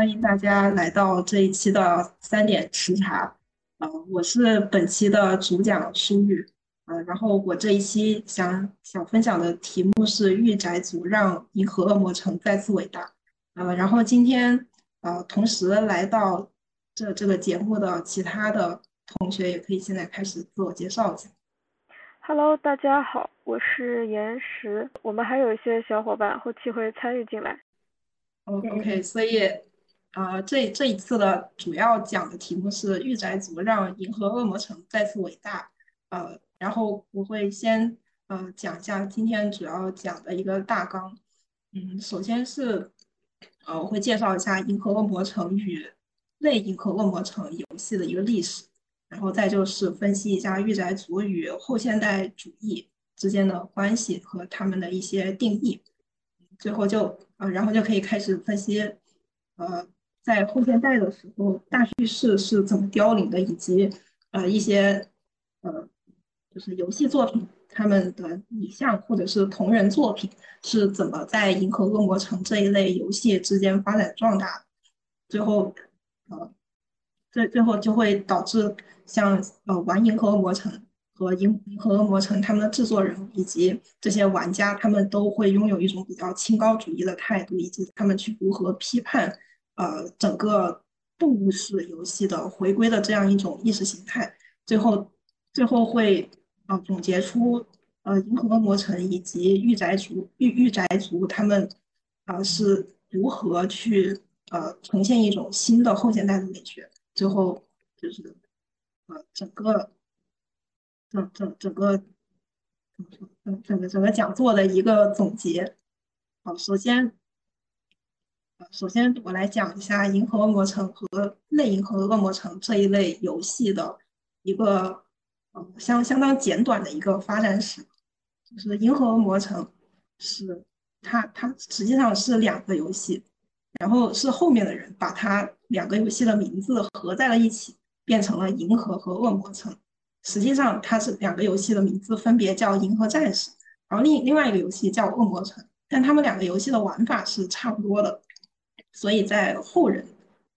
欢迎大家来到这一期的三点时茶。呃，我是本期的主讲舒玉。呃，然后我这一期想想分享的题目是“御宅族让银河恶魔城再次伟大”。呃，然后今天呃，同时来到这这个节目的其他的同学，也可以现在开始自我介绍一下。Hello，大家好，我是岩石。我们还有一些小伙伴后期会参与进来。OK，所以，呃，这这一次的主要讲的题目是御宅族让银河恶魔城再次伟大。呃，然后我会先呃讲一下今天主要讲的一个大纲。嗯，首先是呃我会介绍一下银河恶魔城与类银河恶魔城游戏的一个历史，然后再就是分析一下御宅族与后现代主义之间的关系和他们的一些定义。最后就呃，然后就可以开始分析，呃，在后现代的时候，大叙事是怎么凋零的，以及呃一些呃就是游戏作品他们的拟像或者是同人作品是怎么在银河恶魔城这一类游戏之间发展壮大，最后呃最最后就会导致像呃玩银河恶魔城。和银银河恶魔城他们的制作人以及这些玩家，他们都会拥有一种比较清高主义的态度，以及他们去如何批判呃整个动物式游戏的回归的这样一种意识形态。最后最后会呃总结出呃银河恶魔城以及御宅族御御宅族他们啊是如何去呃呈现一种新的后现代的美学。最后就是呃整个。整整整个怎么说？整整个整个讲座的一个总结。好，首先，首先我来讲一下《银河恶魔城》和《类银河恶魔城》这一类游戏的一个嗯相相当简短的一个发展史。就是《银河恶魔城》是它它实际上是两个游戏，然后是后面的人把它两个游戏的名字合在了一起，变成了《银河》和《恶魔城》。实际上，它是两个游戏的名字分别叫《银河战士》，然后另另外一个游戏叫《恶魔城》，但他们两个游戏的玩法是差不多的，所以在后人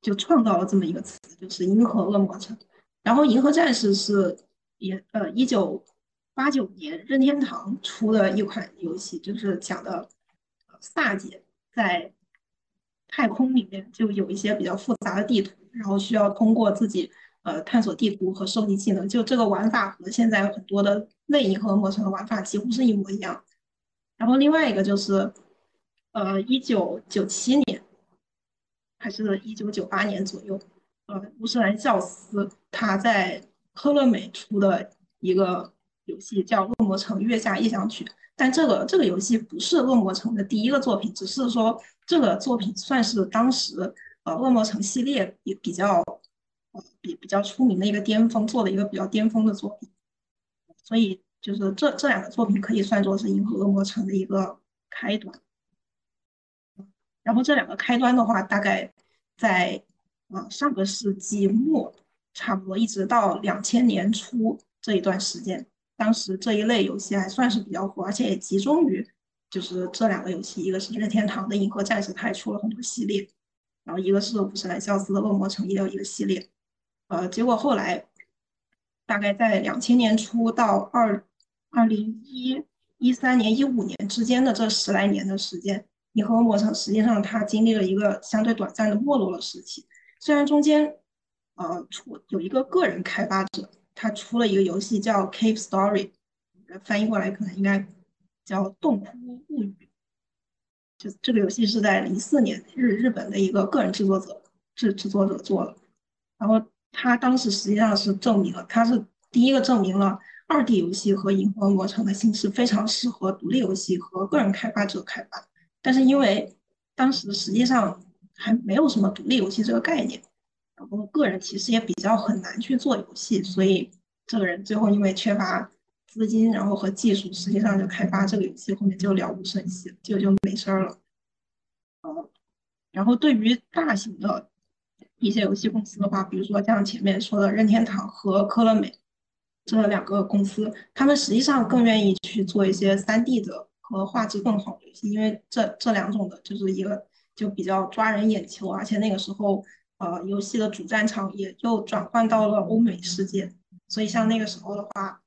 就创造了这么一个词，就是《银河恶魔城》。然后，《银河战士》是也呃一九八九年任天堂出的一款游戏，就是讲的萨姐在太空里面就有一些比较复杂的地图，然后需要通过自己。呃，探索地图和收集技能，就这个玩法和现在很多的类银河魔城的玩法几乎是一模一样。然后另外一个就是，呃，一九九七年还是一九九八年左右，呃，乌斯兰教斯他在科乐美出的一个游戏叫《恶魔城月下异想曲》，但这个这个游戏不是恶魔城的第一个作品，只是说这个作品算是当时呃恶魔城系列也比较。比比较出名的一个巅峰，做的一个比较巅峰的作品，所以就是这这两个作品可以算作是《银河恶魔城》的一个开端。然后这两个开端的话，大概在呃上个世纪末，差不多一直到两千年初这一段时间，当时这一类游戏还算是比较火，而且也集中于就是这两个游戏，一个是任天堂的《银河战士》，它也出了很多系列，然后一个是五十岚肖斯的《恶魔城》，也有一个系列。呃，结果后来，大概在两千年初到二二零一一三年、一五年之间的这十来年的时间，银河魔城实际上它经历了一个相对短暂的没落的时期。虽然中间，呃，出有一个个人开发者，他出了一个游戏叫《Cave Story》，翻译过来可能应该叫《洞窟物语》。就这个游戏是在零四年日日本的一个个人制作者制制作者做的，然后。他当时实际上是证明了，他是第一个证明了二 D 游戏和银河魔城的形式非常适合独立游戏和个人开发者开发。但是因为当时实际上还没有什么独立游戏这个概念，然后个人其实也比较很难去做游戏，所以这个人最后因为缺乏资金，然后和技术，实际上就开发这个游戏后面就了无生息，就就没事儿了。呃，然后对于大型的。一些游戏公司的话，比如说像前面说的任天堂和科乐美这两个公司，他们实际上更愿意去做一些三 D 的和画质更好的游戏，因为这这两种的就是一个就比较抓人眼球，而且那个时候呃游戏的主战场也就转换到了欧美世界，所以像那个时候的话，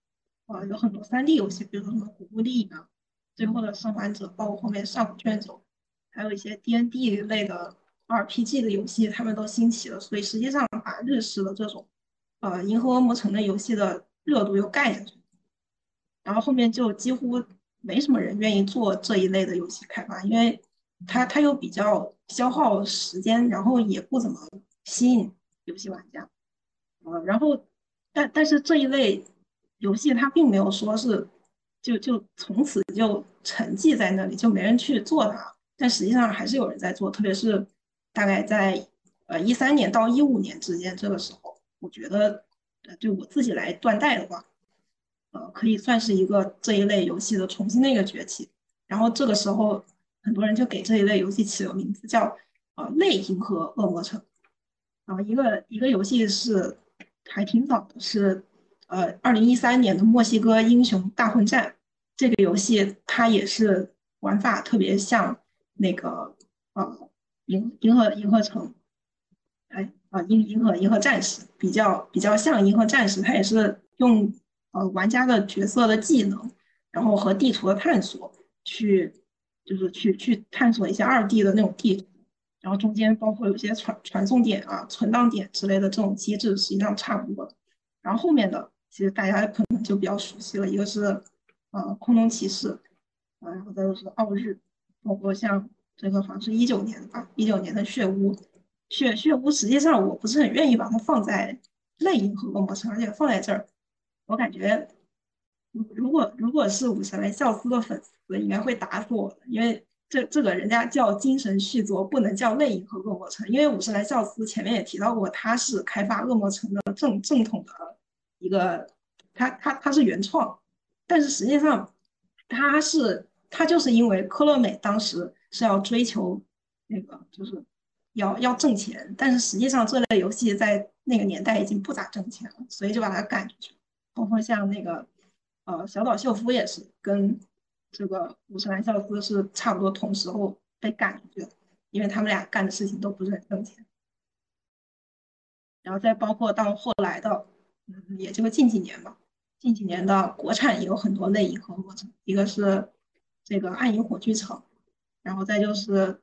呃有很多三 D 游戏，比如说什么古墓丽影啊、最后的生还者，包括后面上古卷轴，还有一些 D N D 类的 RPG 的游戏，他们都兴起了，所以实际上把日式的这种呃银河恶魔城的游戏的热度又盖下去。然后后面就几乎没什么人愿意做这一类的游戏开发，因为它它又比较消耗时间，然后也不怎么吸引游戏玩家。呃，然后但但是这一类游戏它并没有说是就就从此就沉寂在那里，就没人去做它。但实际上还是有人在做，特别是大概在呃一三年到一五年之间这个时候，我觉得对我自己来断代的话。呃，可以算是一个这一类游戏的重新的一个崛起。然后这个时候，很多人就给这一类游戏起了名字，叫呃类银河恶魔城。啊，一个一个游戏是还挺早的，是呃二零一三年的墨西哥英雄大混战。这个游戏它也是玩法特别像那个呃银银河银河城，哎啊银银河银河战士比较比较像银河战士，它也是用。呃，玩家的角色的技能，然后和地图的探索，去就是去去探索一些二 D 的那种地图，然后中间包括有些传传送点啊、存档点之类的这种机制，实际上差不多。然后后面的其实大家可能就比较熟悉了，一个是呃空中骑士，啊，然后再就是奥日，包括像这个好像是一九年的吧，一九年的血屋，血血屋实际上我不是很愿意把它放在类银河恶魔城，而且放在这儿。我感觉，如果如果是五十岚孝司的粉丝，应该会打死我，因为这这个人家叫精神续作，不能叫泪影》和恶魔城。因为五十岚孝司前面也提到过，他是开发恶魔城的正正统的一个，他他他是原创，但是实际上他是他就是因为科乐美当时是要追求那个就是要要挣钱，但是实际上这类游戏在那个年代已经不咋挣钱了，所以就把它赶出去。包括像那个，呃，小岛秀夫也是跟这个五十岚孝司是差不多同时候被赶出去的，因为他们俩干的事情都不是很挣钱。然后再包括到后来的，嗯，也就是近几年吧，近几年的国产也有很多类银河过程，一个是这个暗影火炬城，然后再就是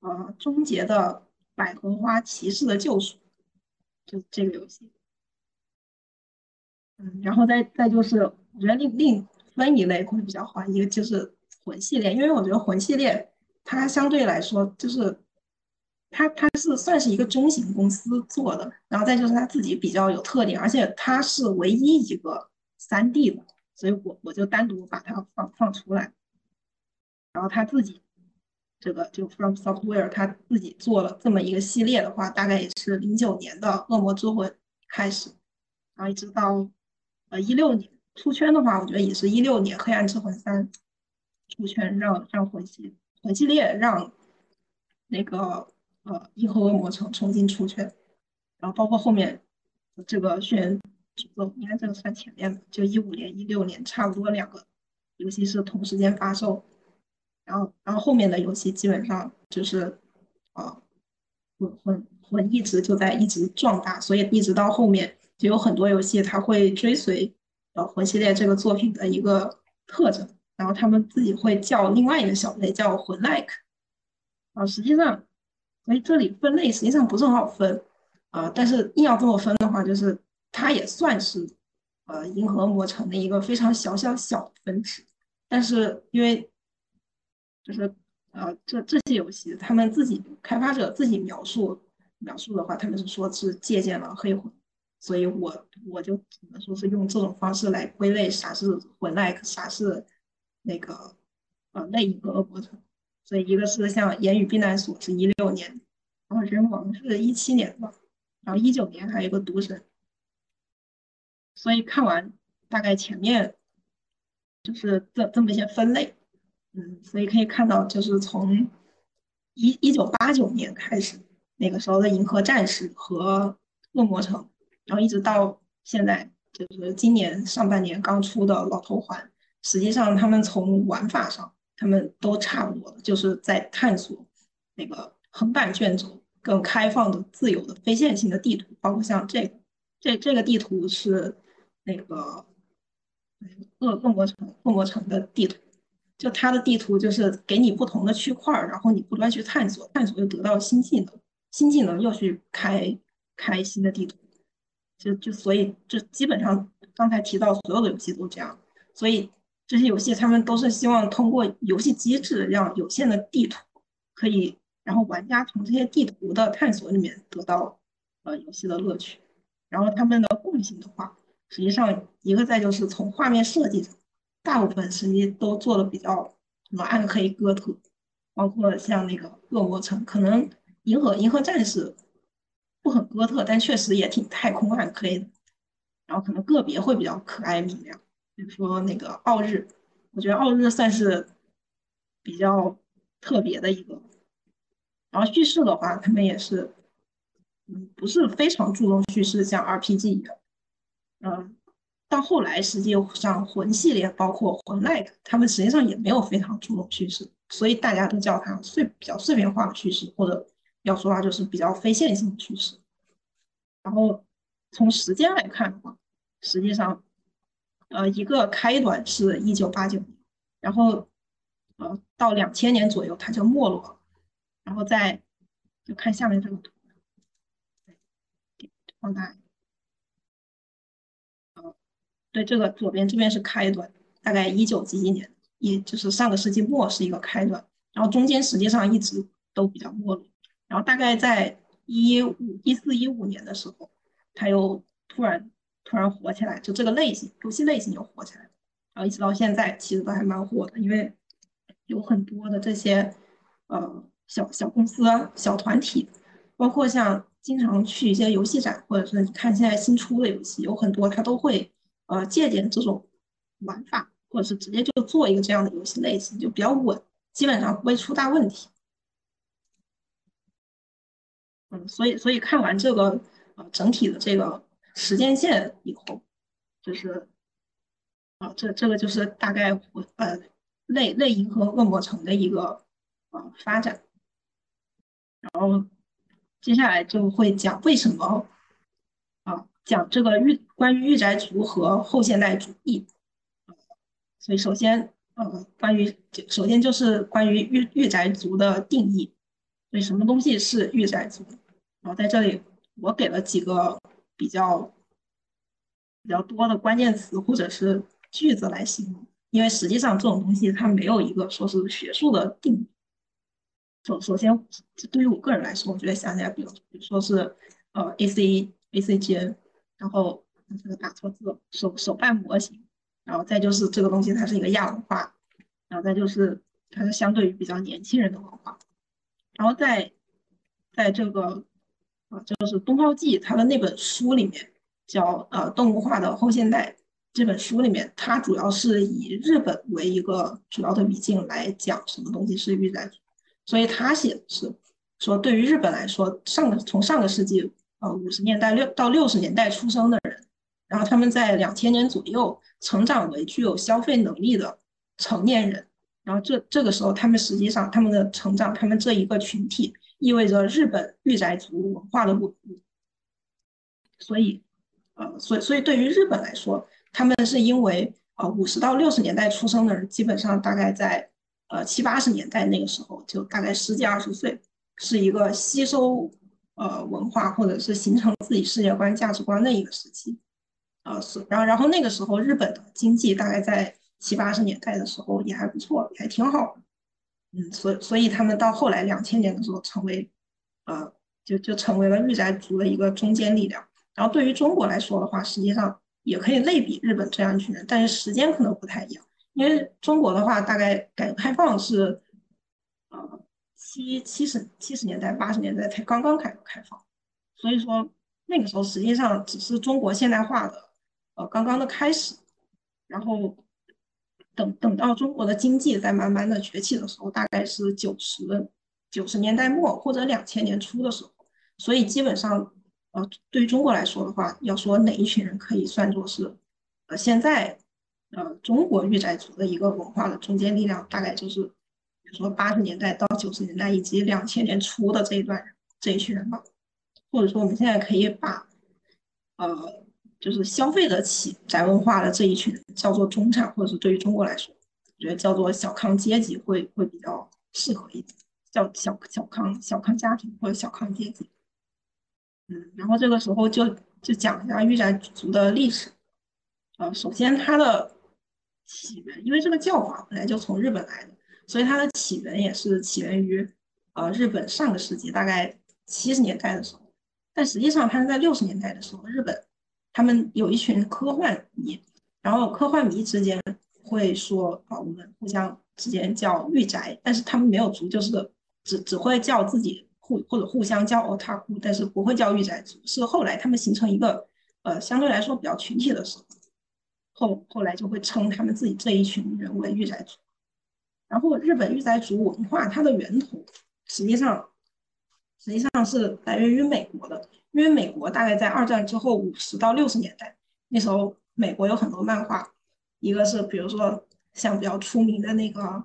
呃终结的百合花骑士的救赎，就这个游戏。嗯，然后再再就是，我觉得另另分一类会比较好，一个就是魂系列，因为我觉得魂系列它相对来说就是它它是算是一个中型公司做的，然后再就是它自己比较有特点，而且它是唯一一个三 D 的，所以我我就单独把它放放出来。然后他自己这个就 From Software 他自己做了这么一个系列的话，大概也是零九年的《恶魔之魂》开始，然后一直到。呃，一六年出圈的话，我觉得也是一六年《黑暗之魂三》出圈，让让魂系魂系列让那个呃《银河恶魔城》重新出圈，然后包括后面这个《血缘诅咒》，应该这个算前面的，就一五年、一六年差不多两个游戏是同时间发售，然后然后后面的游戏基本上就是啊魂魂魂一直就在一直壮大，所以一直到后面。就有很多游戏，它会追随呃魂系列这个作品的一个特征，然后他们自己会叫另外一个小类叫魂 like 啊。实际上，所以这里分类实际上不是很好分啊。但是硬要这么分的话，就是它也算是呃银河魔城的一个非常小小小分支。但是因为就是呃这这些游戏，他们自己开发者自己描述描述的话，他们是说是借鉴了黑魂。所以我我就只能说是用这种方式来归类啥是魂 like，啥是那个呃类银河恶魔城。所以一个是像言语避难所是一六年，然后人王是一七年吧，然后一九年还有一个毒神。所以看完大概前面就是这这么一些分类，嗯，所以可以看到就是从一一九八九年开始，那个时候的银河战士和恶魔城。然后一直到现在，就是今年上半年刚出的老头环，实际上他们从玩法上，他们都差不多，就是在探索那个横版卷轴、更开放的、自由的、非线性的地图，包括像这个，这这个地图是那个恶恶魔城恶魔城的地图，就它的地图就是给你不同的区块，然后你不断去探索，探索又得到新技能，新技能又去开开新的地图，就就所以就基本上刚才提到所有的游戏都这样，所以。这些游戏他们都是希望通过游戏机制，让有限的地图可以，然后玩家从这些地图的探索里面得到呃游戏的乐趣。然后他们的共性的话，实际上一个在就是从画面设计上，大部分实际都做的比较什么暗黑哥特，包括像那个恶魔城，可能银河银河战士不很哥特，但确实也挺太空暗黑的。然后可能个别会比较可爱明亮。比如说那个奥日，我觉得奥日算是比较特别的一个。然后叙事的话，他们也是，嗯，不是非常注重叙事，像 RPG 一样。嗯，到后来实际上魂系列包括魂 like，他们实际上也没有非常注重叙事，所以大家都叫它碎比较碎片化的叙事，或者要说它就是比较非线性的叙事。然后从时间来看的话，实际上。呃，一个开端是一九八九年，然后呃到两千年左右它就没落了，然后再就看下面这个图，放大，对，这个左边这边是开端，大概一九几几年，也就是上个世纪末是一个开端，然后中间实际上一直都比较没落，然后大概在一五一四一五年的时候，它又突然。突然火起来，就这个类型游戏类型就火起来，然后一直到现在其实都还蛮火的，因为有很多的这些呃小小公司、小团体，包括像经常去一些游戏展，或者是你看现在新出的游戏，有很多它都会呃借鉴这种玩法，或者是直接就做一个这样的游戏类型，就比较稳，基本上不会出大问题。嗯，所以所以看完这个呃整体的这个。时间线以后，就是啊，这这个就是大概呃类类银河恶魔城的一个呃发展，然后接下来就会讲为什么啊讲这个御关于御宅族和后现代主义，所以首先呃关于首先就是关于御御宅族的定义，所以什么东西是御宅族？然后在这里我给了几个。比较比较多的关键词或者是句子来形容，因为实际上这种东西它没有一个说是学术的定义。首首先，对于我个人来说，我觉得想起来比较，比如说是呃 A C A C G N，然后这个打错字，手手办模型，然后再就是这个东西它是一个亚文化，然后再就是它是相对于比较年轻人的文化，然后在在这个。啊，就是《东方记》他的那本书里面叫呃动物化的后现代这本书里面，它主要是以日本为一个主要的语境来讲什么东西是御宅族，所以他写的是说对于日本来说，上个从上个世纪呃五十年代六到六十年代出生的人，然后他们在两千年左右成长为具有消费能力的成年人，然后这这个时候他们实际上他们的成长，他们这一个群体。意味着日本御宅族文化的稳固，所以，呃，所以，所以对于日本来说，他们是因为，呃，五十到六十年代出生的人，基本上大概在，呃，七八十年代那个时候，就大概十几二十岁，是一个吸收，呃，文化或者是形成自己世界观、价值观的一个时期，呃，是，然后，然后那个时候日本的经济大概在七八十年代的时候也还不错，也还挺好的。嗯，所所以他们到后来两千年的时候，成为，呃，就就成为了御宅族的一个中坚力量。然后对于中国来说的话，实际上也可以类比日本这样一群人，但是时间可能不太一样。因为中国的话，大概改革开放是，呃，七七十七十年代八十年代才刚刚改革开放，所以说那个时候实际上只是中国现代化的，呃，刚刚的开始，然后。等等到中国的经济在慢慢的崛起的时候，大概是九十九十年代末或者两千年初的时候，所以基本上，呃，对于中国来说的话，要说哪一群人可以算作是，呃，现在，呃，中国御宅族的一个文化的中坚力量，大概就是比如说八十年代到九十年代以及两千年初的这一段这一群人吧，或者说我们现在可以把呃就是消费得起宅文化的这一群叫做中产，或者是对于中国来说，我觉得叫做小康阶级会会比较适合一点，叫小小康小康家庭或者小康阶级。嗯，然后这个时候就就讲一下御宅族的历史。呃，首先它的起源，因为这个教法本来就从日本来的，所以它的起源也是起源于呃日本上个世纪大概七十年代的时候。但实际上它是在六十年代的时候，日本他们有一群科幻迷，然后科幻迷之间会说啊，我们互相之间叫御宅，但是他们没有族，就是只只会叫自己。互或者互相叫 otaku，但是不会叫御宅族。是后来他们形成一个呃相对来说比较群体的时候，后后来就会称他们自己这一群人为御宅族。然后日本御宅族文化它的源头实际上实际上是来源于美国的，因为美国大概在二战之后五十到六十年代，那时候美国有很多漫画，一个是比如说像比较出名的那个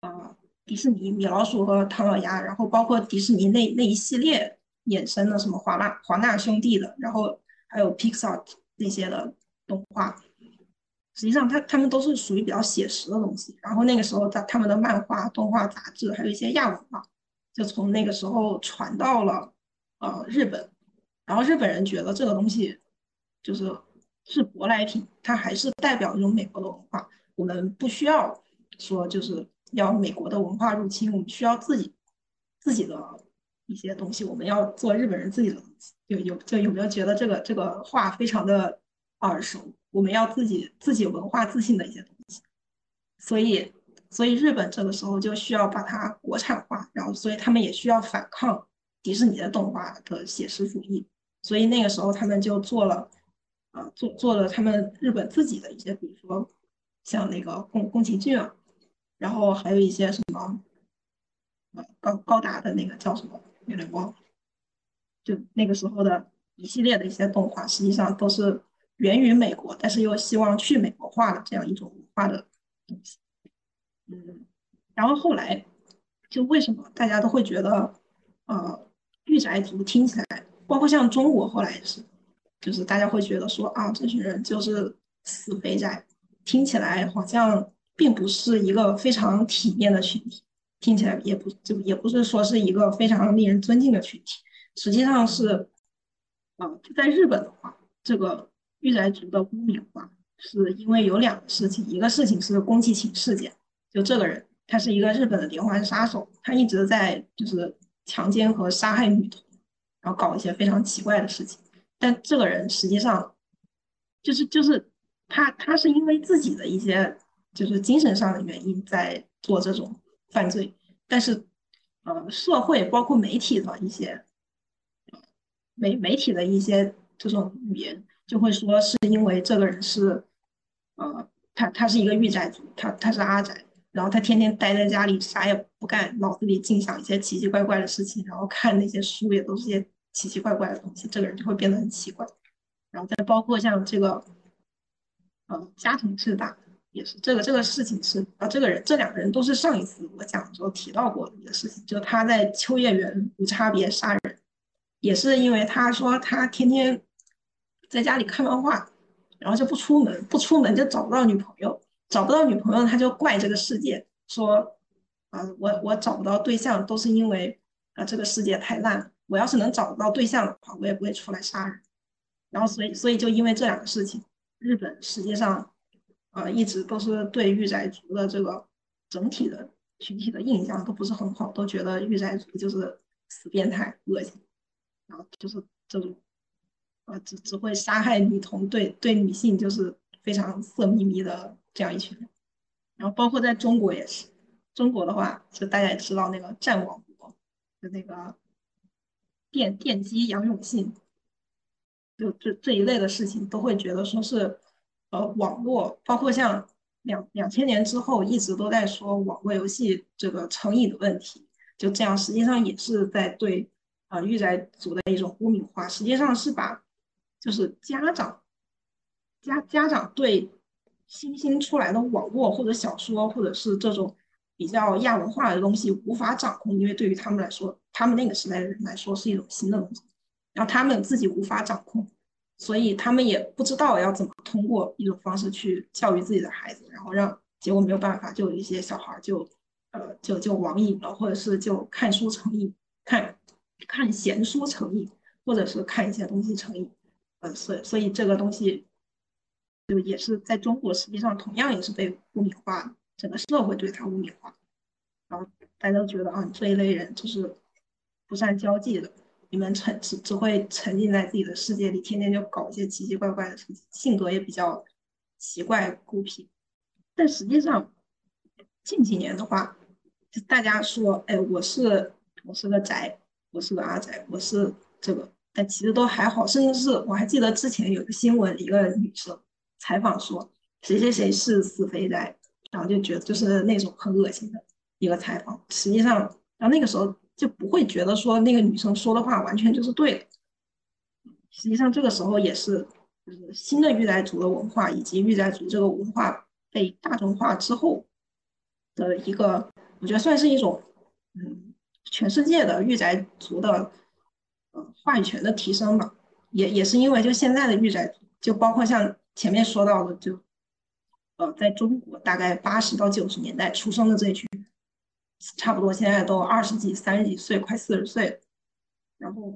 啊。迪士尼米老鼠和唐老鸭，然后包括迪士尼那那一系列衍生的什么华纳华纳兄弟的，然后还有 Pixar 那些的动画，实际上它他们都是属于比较写实的东西。然后那个时候在他们的漫画、动画、杂志，还有一些亚文化，就从那个时候传到了呃日本。然后日本人觉得这个东西就是是舶来品，它还是代表一种美国的文化，我们不需要说就是。要美国的文化入侵，我们需要自己自己的一些东西。我们要做日本人自己的东西，有有就有没有觉得这个这个话非常的耳熟？我们要自己自己文化自信的一些东西。所以所以日本这个时候就需要把它国产化，然后所以他们也需要反抗迪士尼的动画的写实主义。所以那个时候他们就做了啊做做了他们日本自己的一些，比如说像那个宫宫崎骏啊。然后还有一些什么，呃，高高达的那个叫什么有点忘了，就那个时候的一系列的一些动画，实际上都是源于美国，但是又希望去美国化的这样一种文化的东西。嗯，然后后来就为什么大家都会觉得，呃，御宅族听起来，包括像中国后来也是，就是大家会觉得说啊，这群人就是死肥宅，听起来好像。并不是一个非常体面的群体，听起来也不就也不是说是一个非常令人尊敬的群体。实际上是，啊，就在日本的话，这个御宅族的污名化是因为有两个事情，一个事情是宫崎勤事件，就这个人他是一个日本的连环杀手，他一直在就是强奸和杀害女童，然后搞一些非常奇怪的事情。但这个人实际上就是就是他他是因为自己的一些。就是精神上的原因在做这种犯罪，但是，呃，社会包括媒体的一些，媒媒体的一些这种语言就会说是因为这个人是，呃，他他是一个御宅族，他他是阿宅，然后他天天待在家里啥也不干，脑子里净想一些奇奇怪怪的事情，然后看那些书也都是些奇奇怪怪的东西，这个人就会变得很奇怪，然后再包括像这个，呃，家庭制大。也是这个这个事情是啊，这个人这两个人都是上一次我讲的时候提到过的一个事情，就他在秋叶原无差别杀人，也是因为他说他天天在家里看漫画，然后就不出门，不出门就找不到女朋友，找不到女朋友他就怪这个世界，说啊我我找不到对象都是因为啊这个世界太烂了，我要是能找到对象的话，我也不会出来杀人，然后所以所以就因为这两个事情，日本实际上。呃，一直都是对御宅族的这个整体的群体的印象都不是很好，都觉得御宅族就是死变态、恶心，然后就是这种，呃，只只会杀害女童，对对女性就是非常色眯眯的这样一群人。然后包括在中国也是，中国的话，就大家也知道那个战王国，就那个电电击杨永信，就这这一类的事情，都会觉得说是。呃，网络包括像两两千年之后一直都在说网络游戏这个成瘾的问题，就这样，实际上也是在对呃御宅族的一种污名化，实际上是把就是家长家家长对新兴出来的网络或者小说或者是这种比较亚文化的东西无法掌控，因为对于他们来说，他们那个时代的人来说是一种新的东西，然后他们自己无法掌控，所以他们也不知道要怎么通过一种方式去教育自己的孩子，然后让结果没有办法，就有一些小孩就呃就就网瘾了，或者是就看书成瘾，看看闲书成瘾，或者是看一些东西成瘾，呃，所所以这个东西就也是在中国，实际上同样也是被污名化。整个社会对他污名化，然后大家都觉得啊，这一类人就是不善交际的，你们沉只只会沉浸在自己的世界里，天天就搞一些奇奇怪怪的事情，性格也比较奇怪孤僻。但实际上近几年的话，大家说，哎，我是我是个宅，我是个阿宅，我是这个，但其实都还好，甚至是我还记得之前有个新闻，一个女生采访说，谁谁谁是死肥宅。然后就觉得就是那种很恶心的一个采访，实际上，然后那个时候就不会觉得说那个女生说的话完全就是对的。实际上，这个时候也是就是新的御宅族的文化以及御宅族这个文化被大众化之后的一个，我觉得算是一种嗯，全世界的御宅族的呃话语权的提升吧。也也是因为就现在的御宅族，就包括像前面说到的就。呃，在中国大概八十到九十年代出生的这一群，差不多现在都二十几、三十几岁，快四十岁了。然后，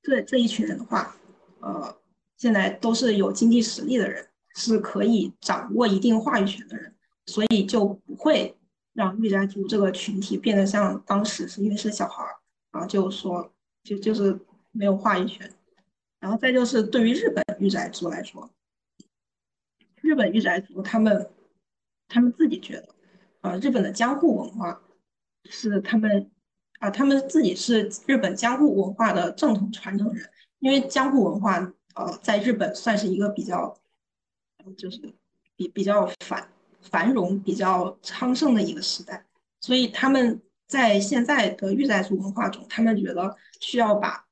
这这一群人的话，呃，现在都是有经济实力的人，是可以掌握一定话语权的人，所以就不会让御宅族这个群体变得像当时是因为是小孩儿然后，就说就就是没有话语权。然后再就是对于日本御宅族来说。日本御宅族他们，他们自己觉得，呃，日本的江户文化是他们，啊，他们自己是日本江户文化的正统传承人。因为江户文化，呃，在日本算是一个比较，就是比比较繁繁荣、比较昌盛的一个时代，所以他们在现在的御宅族文化中，他们觉得需要把。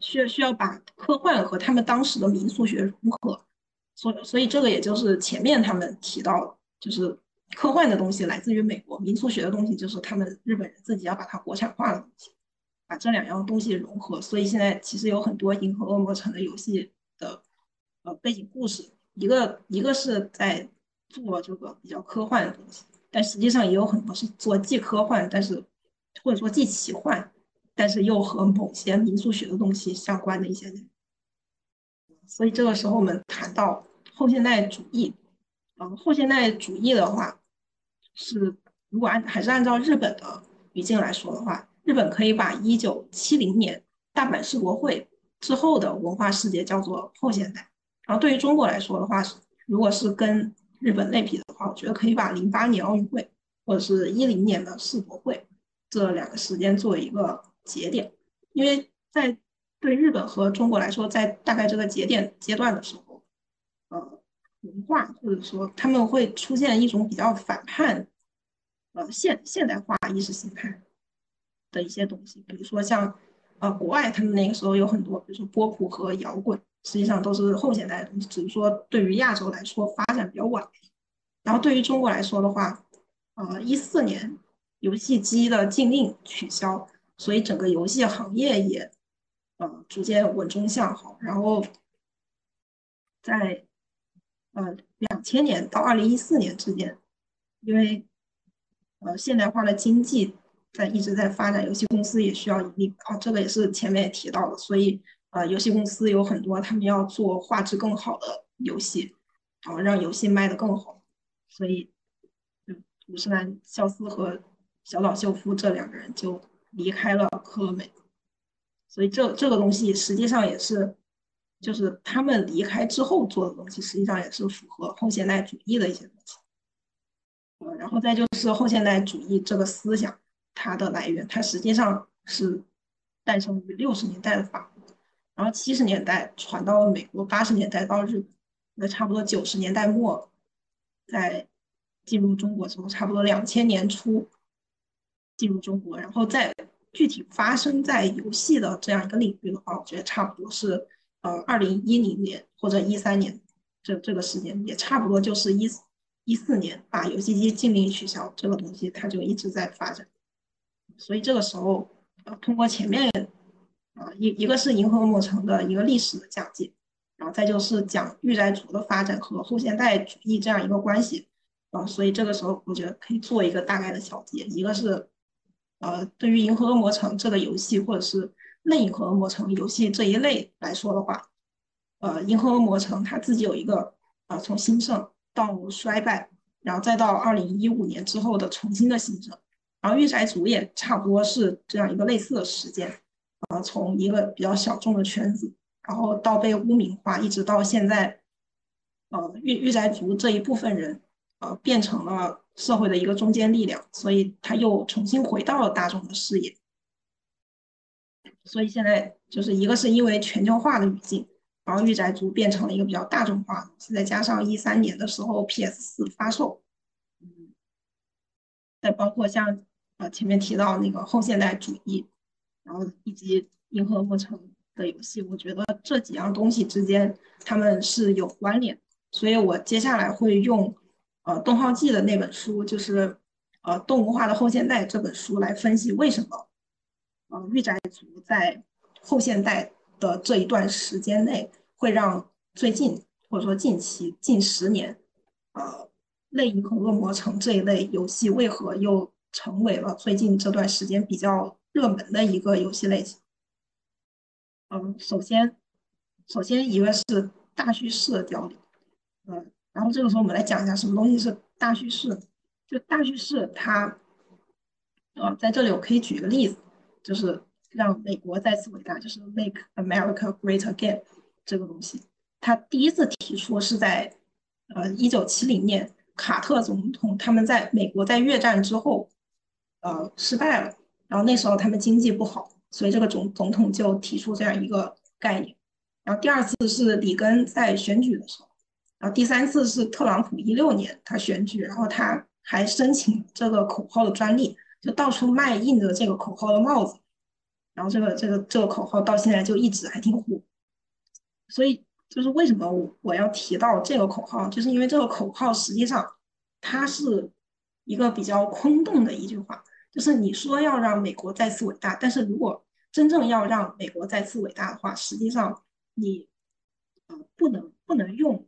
需要需要把科幻和他们当时的民俗学融合，所所以这个也就是前面他们提到，就是科幻的东西来自于美国，民俗学的东西就是他们日本人自己要把它国产化的东西，把这两样东西融合。所以现在其实有很多《银河恶魔城》的游戏的呃背景故事，一个一个是在做这个比较科幻的东西，但实际上也有很多是做既科幻，但是或者说既奇幻。但是又和某些民俗学的东西相关的一些，所以这个时候我们谈到后现代主义，嗯，后现代主义的话，是如果按还是按照日本的语境来说的话，日本可以把一九七零年大阪世博会之后的文化世界叫做后现代。然后对于中国来说的话，如果是跟日本类比的话，我觉得可以把零八年奥运会或者是一零年的世博会这两个时间作为一个。节点，因为在对日本和中国来说，在大概这个节点阶段的时候，呃，文化或者说他们会出现一种比较反叛，呃，现现代化意识形态的一些东西，比如说像呃国外他们那个时候有很多，比如说波普和摇滚，实际上都是后现代的东西，只是说对于亚洲来说发展比较晚。然后对于中国来说的话，呃，一四年游戏机的禁令取消。所以整个游戏行业也，呃，逐渐稳中向好。然后，在呃两千年到二零一四年之间，因为呃现代化的经济在一直在发展，游戏公司也需要盈利啊，这个也是前面也提到的。所以呃，游戏公司有很多他们要做画质更好的游戏，然后让游戏卖得更好。所以，嗯，五十岚孝司和小岛秀夫这两个人就。离开了科美，所以这这个东西实际上也是，就是他们离开之后做的东西，实际上也是符合后现代主义的一些东西。呃，然后再就是后现代主义这个思想，它的来源，它实际上是诞生于六十年代的法国，然后七十年代传到了美国，八十年代到日本，那差不多九十年代末，在进入中国之后，差不多两千年初。进入中国，然后再具体发生在游戏的这样一个领域的话，我觉得差不多是呃二零一零年或者一三年这这个时间也差不多就是一一四年把游戏机禁令取消这个东西它就一直在发展，所以这个时候呃通过前面啊一一个是银河恶魔城的一个历史的讲解，然后再就是讲御宅族的发展和后现代主义这样一个关系啊，所以这个时候我觉得可以做一个大概的小结，一个是。呃，对于《银河恶魔城》这个游戏，或者是类《银河恶魔城》游戏这一类来说的话，呃，《银河恶魔城》它自己有一个啊，从兴盛到衰败，然后再到二零一五年之后的重新的兴盛，然后御宅族也差不多是这样一个类似的时间，呃，从一个比较小众的圈子，然后到被污名化，一直到现在，呃，御御宅族这一部分人，呃，变成了。社会的一个中坚力量，所以他又重新回到了大众的视野。所以现在就是一个是因为全球化的语境，然后御宅族变成了一个比较大众化的，再加上一三年的时候 PS 四发售，嗯，再包括像呃前面提到那个后现代主义，然后以及银河牧城的游戏，我觉得这几样东西之间他们是有关联，所以我接下来会用。呃，东浩记的那本书就是呃《动物化的后现代》这本书来分析为什么呃御宅族在后现代的这一段时间内会让最近或者说近期近十年呃类银河恶魔城这一类游戏为何又成为了最近这段时间比较热门的一个游戏类型？嗯，首先首先一个是大叙事的凋零，嗯。然后这个时候我们来讲一下什么东西是大叙事。就大叙事，它，呃，在这里我可以举一个例子，就是让美国再次伟大，就是 Make America Great Again 这个东西。它第一次提出是在，呃，一九七零年，卡特总统他们在美国在越战之后，呃，失败了。然后那时候他们经济不好，所以这个总总统就提出这样一个概念。然后第二次是里根在选举的时候。然后第三次是特朗普一六年他选举，然后他还申请这个口号的专利，就到处卖印着这个口号的帽子，然后这个这个这个口号到现在就一直还挺火。所以就是为什么我我要提到这个口号，就是因为这个口号实际上它是一个比较空洞的一句话，就是你说要让美国再次伟大，但是如果真正要让美国再次伟大的话，实际上你呃不能不能用。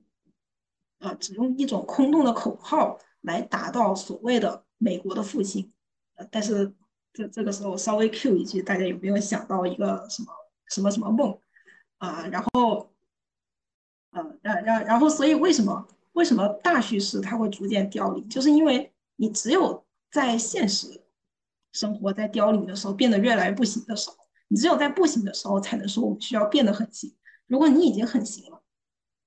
呃，只用一种空洞的口号来达到所谓的美国的复兴，呃，但是这这个时候稍微 Q 一句，大家有没有想到一个什么什么什么梦啊？然后，呃，然然然后，所以为什么为什么大叙事它会逐渐凋零？就是因为你只有在现实生活在凋零的时候，变得越来越不行的时候，你只有在不行的时候才能说我们需要变得很行。如果你已经很行了。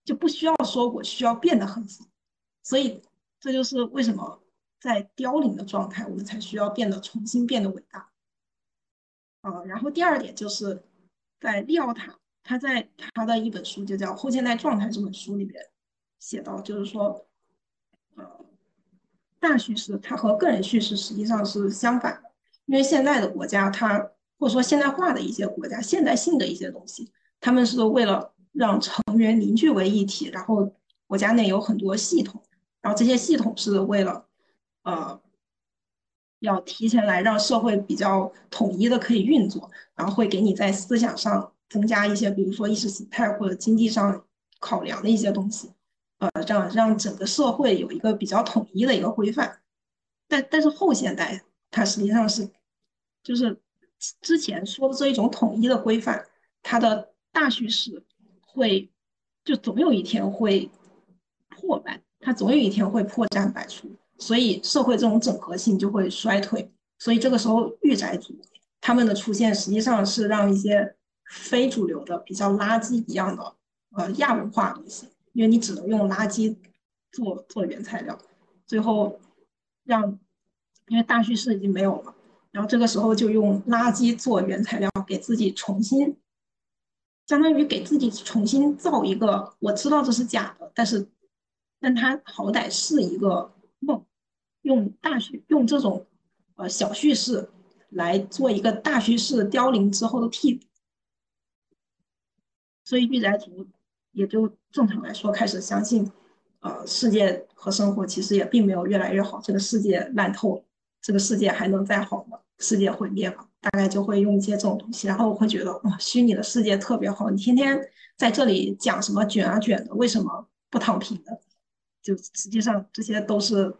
就不需要说我需要变得很行，所以这就是为什么在凋零的状态，我们才需要变得重新变得伟大。啊，然后第二点就是在利奥塔他在他的一本书就叫《后现代状态》这本书里边写到，就是说，呃，大叙事它和个人叙事实际上是相反的，因为现在的国家它或者说现代化的一些国家，现代性的一些东西，他们是为了。让成员凝聚为一体，然后国家内有很多系统，然后这些系统是为了，呃，要提前来让社会比较统一的可以运作，然后会给你在思想上增加一些，比如说意识形态或者经济上考量的一些东西，呃，这样让整个社会有一个比较统一的一个规范。但但是后现代它实际上是，就是之前说的这一种统一的规范，它的大叙事。会，就总有一天会破败，它总有一天会破绽百出，所以社会这种整合性就会衰退。所以这个时候，御宅族他们的出现，实际上是让一些非主流的、比较垃圾一样的呃亚文化东西，因为你只能用垃圾做做原材料，最后让因为大叙事已经没有了，然后这个时候就用垃圾做原材料，给自己重新。相当于给自己重新造一个，我知道这是假的，但是，但它好歹是一个梦，用大叙用这种呃小叙事来做一个大叙事凋零之后的替补，所以御宅族也就正常来说开始相信，呃，世界和生活其实也并没有越来越好，这个世界烂透了，这个世界还能再好吗？世界毁灭吗？大概就会用一些这种东西，然后我会觉得哇，虚拟的世界特别好，你天天在这里讲什么卷啊卷的，为什么不躺平的？就实际上这些都是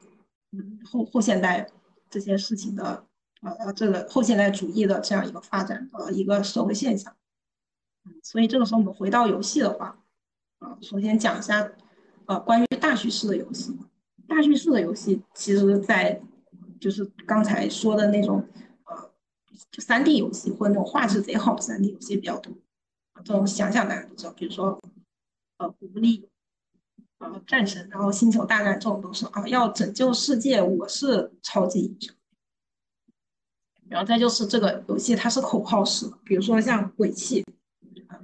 嗯后后现代这些事情的呃这个后现代主义的这样一个发展的一个社会现象。所以这个时候我们回到游戏的话，啊，首先讲一下呃关于大叙事的游戏。大叙事的游戏其实，在就是刚才说的那种。就三 D 游戏或者那种画质贼好的三 D 游戏比较多，这种想想大家都知道，比如说呃古墓丽影、呃战神，然后星球大战这种都是啊要拯救世界，我是超级英雄。然后再就是这个游戏它是口号式的，比如说像鬼泣，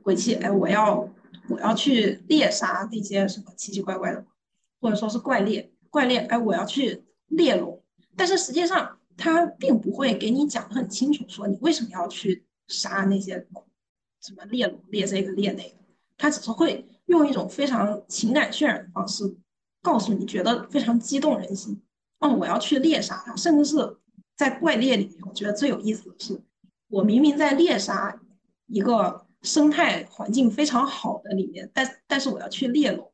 鬼泣哎我要我要去猎杀那些什么奇奇怪怪的，或者说是怪猎怪猎哎我要去猎龙，但是实际上。他并不会给你讲的很清楚，说你为什么要去杀那些什么猎龙、猎这个、猎那个。他只是会用一种非常情感渲染的方式，告诉你觉得非常激动人心。哦，我要去猎杀他，甚至是在怪猎里面，我觉得最有意思的是，我明明在猎杀一个生态环境非常好的里面，但但是我要去猎龙，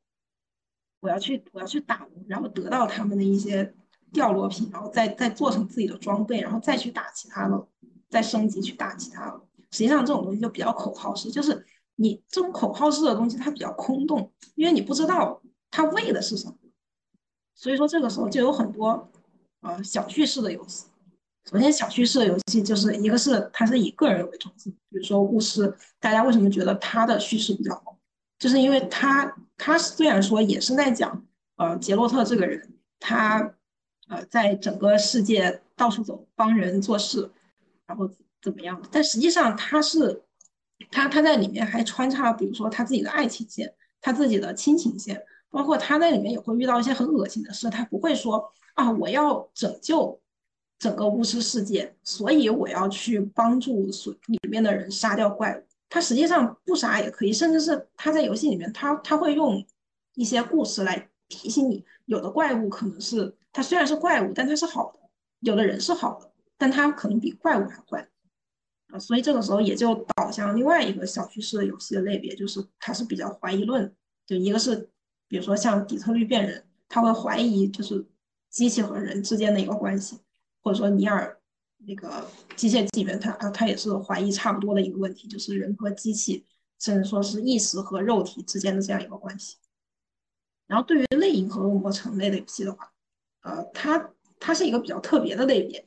我要去我要去打龙，然后得到他们的一些。掉落品，然后再再做成自己的装备，然后再去打其他的，再升级去打其他的。实际上这种东西就比较口号式，就是你这种口号式的东西它比较空洞，因为你不知道它为的是什么。所以说这个时候就有很多呃小叙事的游戏。首先小叙事的游戏就是一个是它是以个人为中心，比如说巫师，大家为什么觉得它的叙事比较好？就是因为它它虽然说也是在讲呃杰洛特这个人，他。呃，在整个世界到处走，帮人做事，然后怎么样？但实际上他是，他他在里面还穿插，比如说他自己的爱情线，他自己的亲情线，包括他在里面也会遇到一些很恶心的事。他不会说啊，我要拯救整个巫师世界，所以我要去帮助所里面的人杀掉怪物。他实际上不杀也可以，甚至是他在游戏里面，他他会用一些故事来提醒你，有的怪物可能是。它虽然是怪物，但它是好的。有的人是好的，但他可能比怪物还坏啊。所以这个时候也就导向另外一个小叙事的游戏的类别，就是它是比较怀疑论。就一个是，比如说像底特律变人，他会怀疑就是机器和人之间的一个关系，或者说尼尔那个机械纪元，他啊他也是怀疑差不多的一个问题，就是人和机器，甚至说是意识和肉体之间的这样一个关系。然后对于类银河恶魔城类的游戏的话，呃，它它是一个比较特别的类别，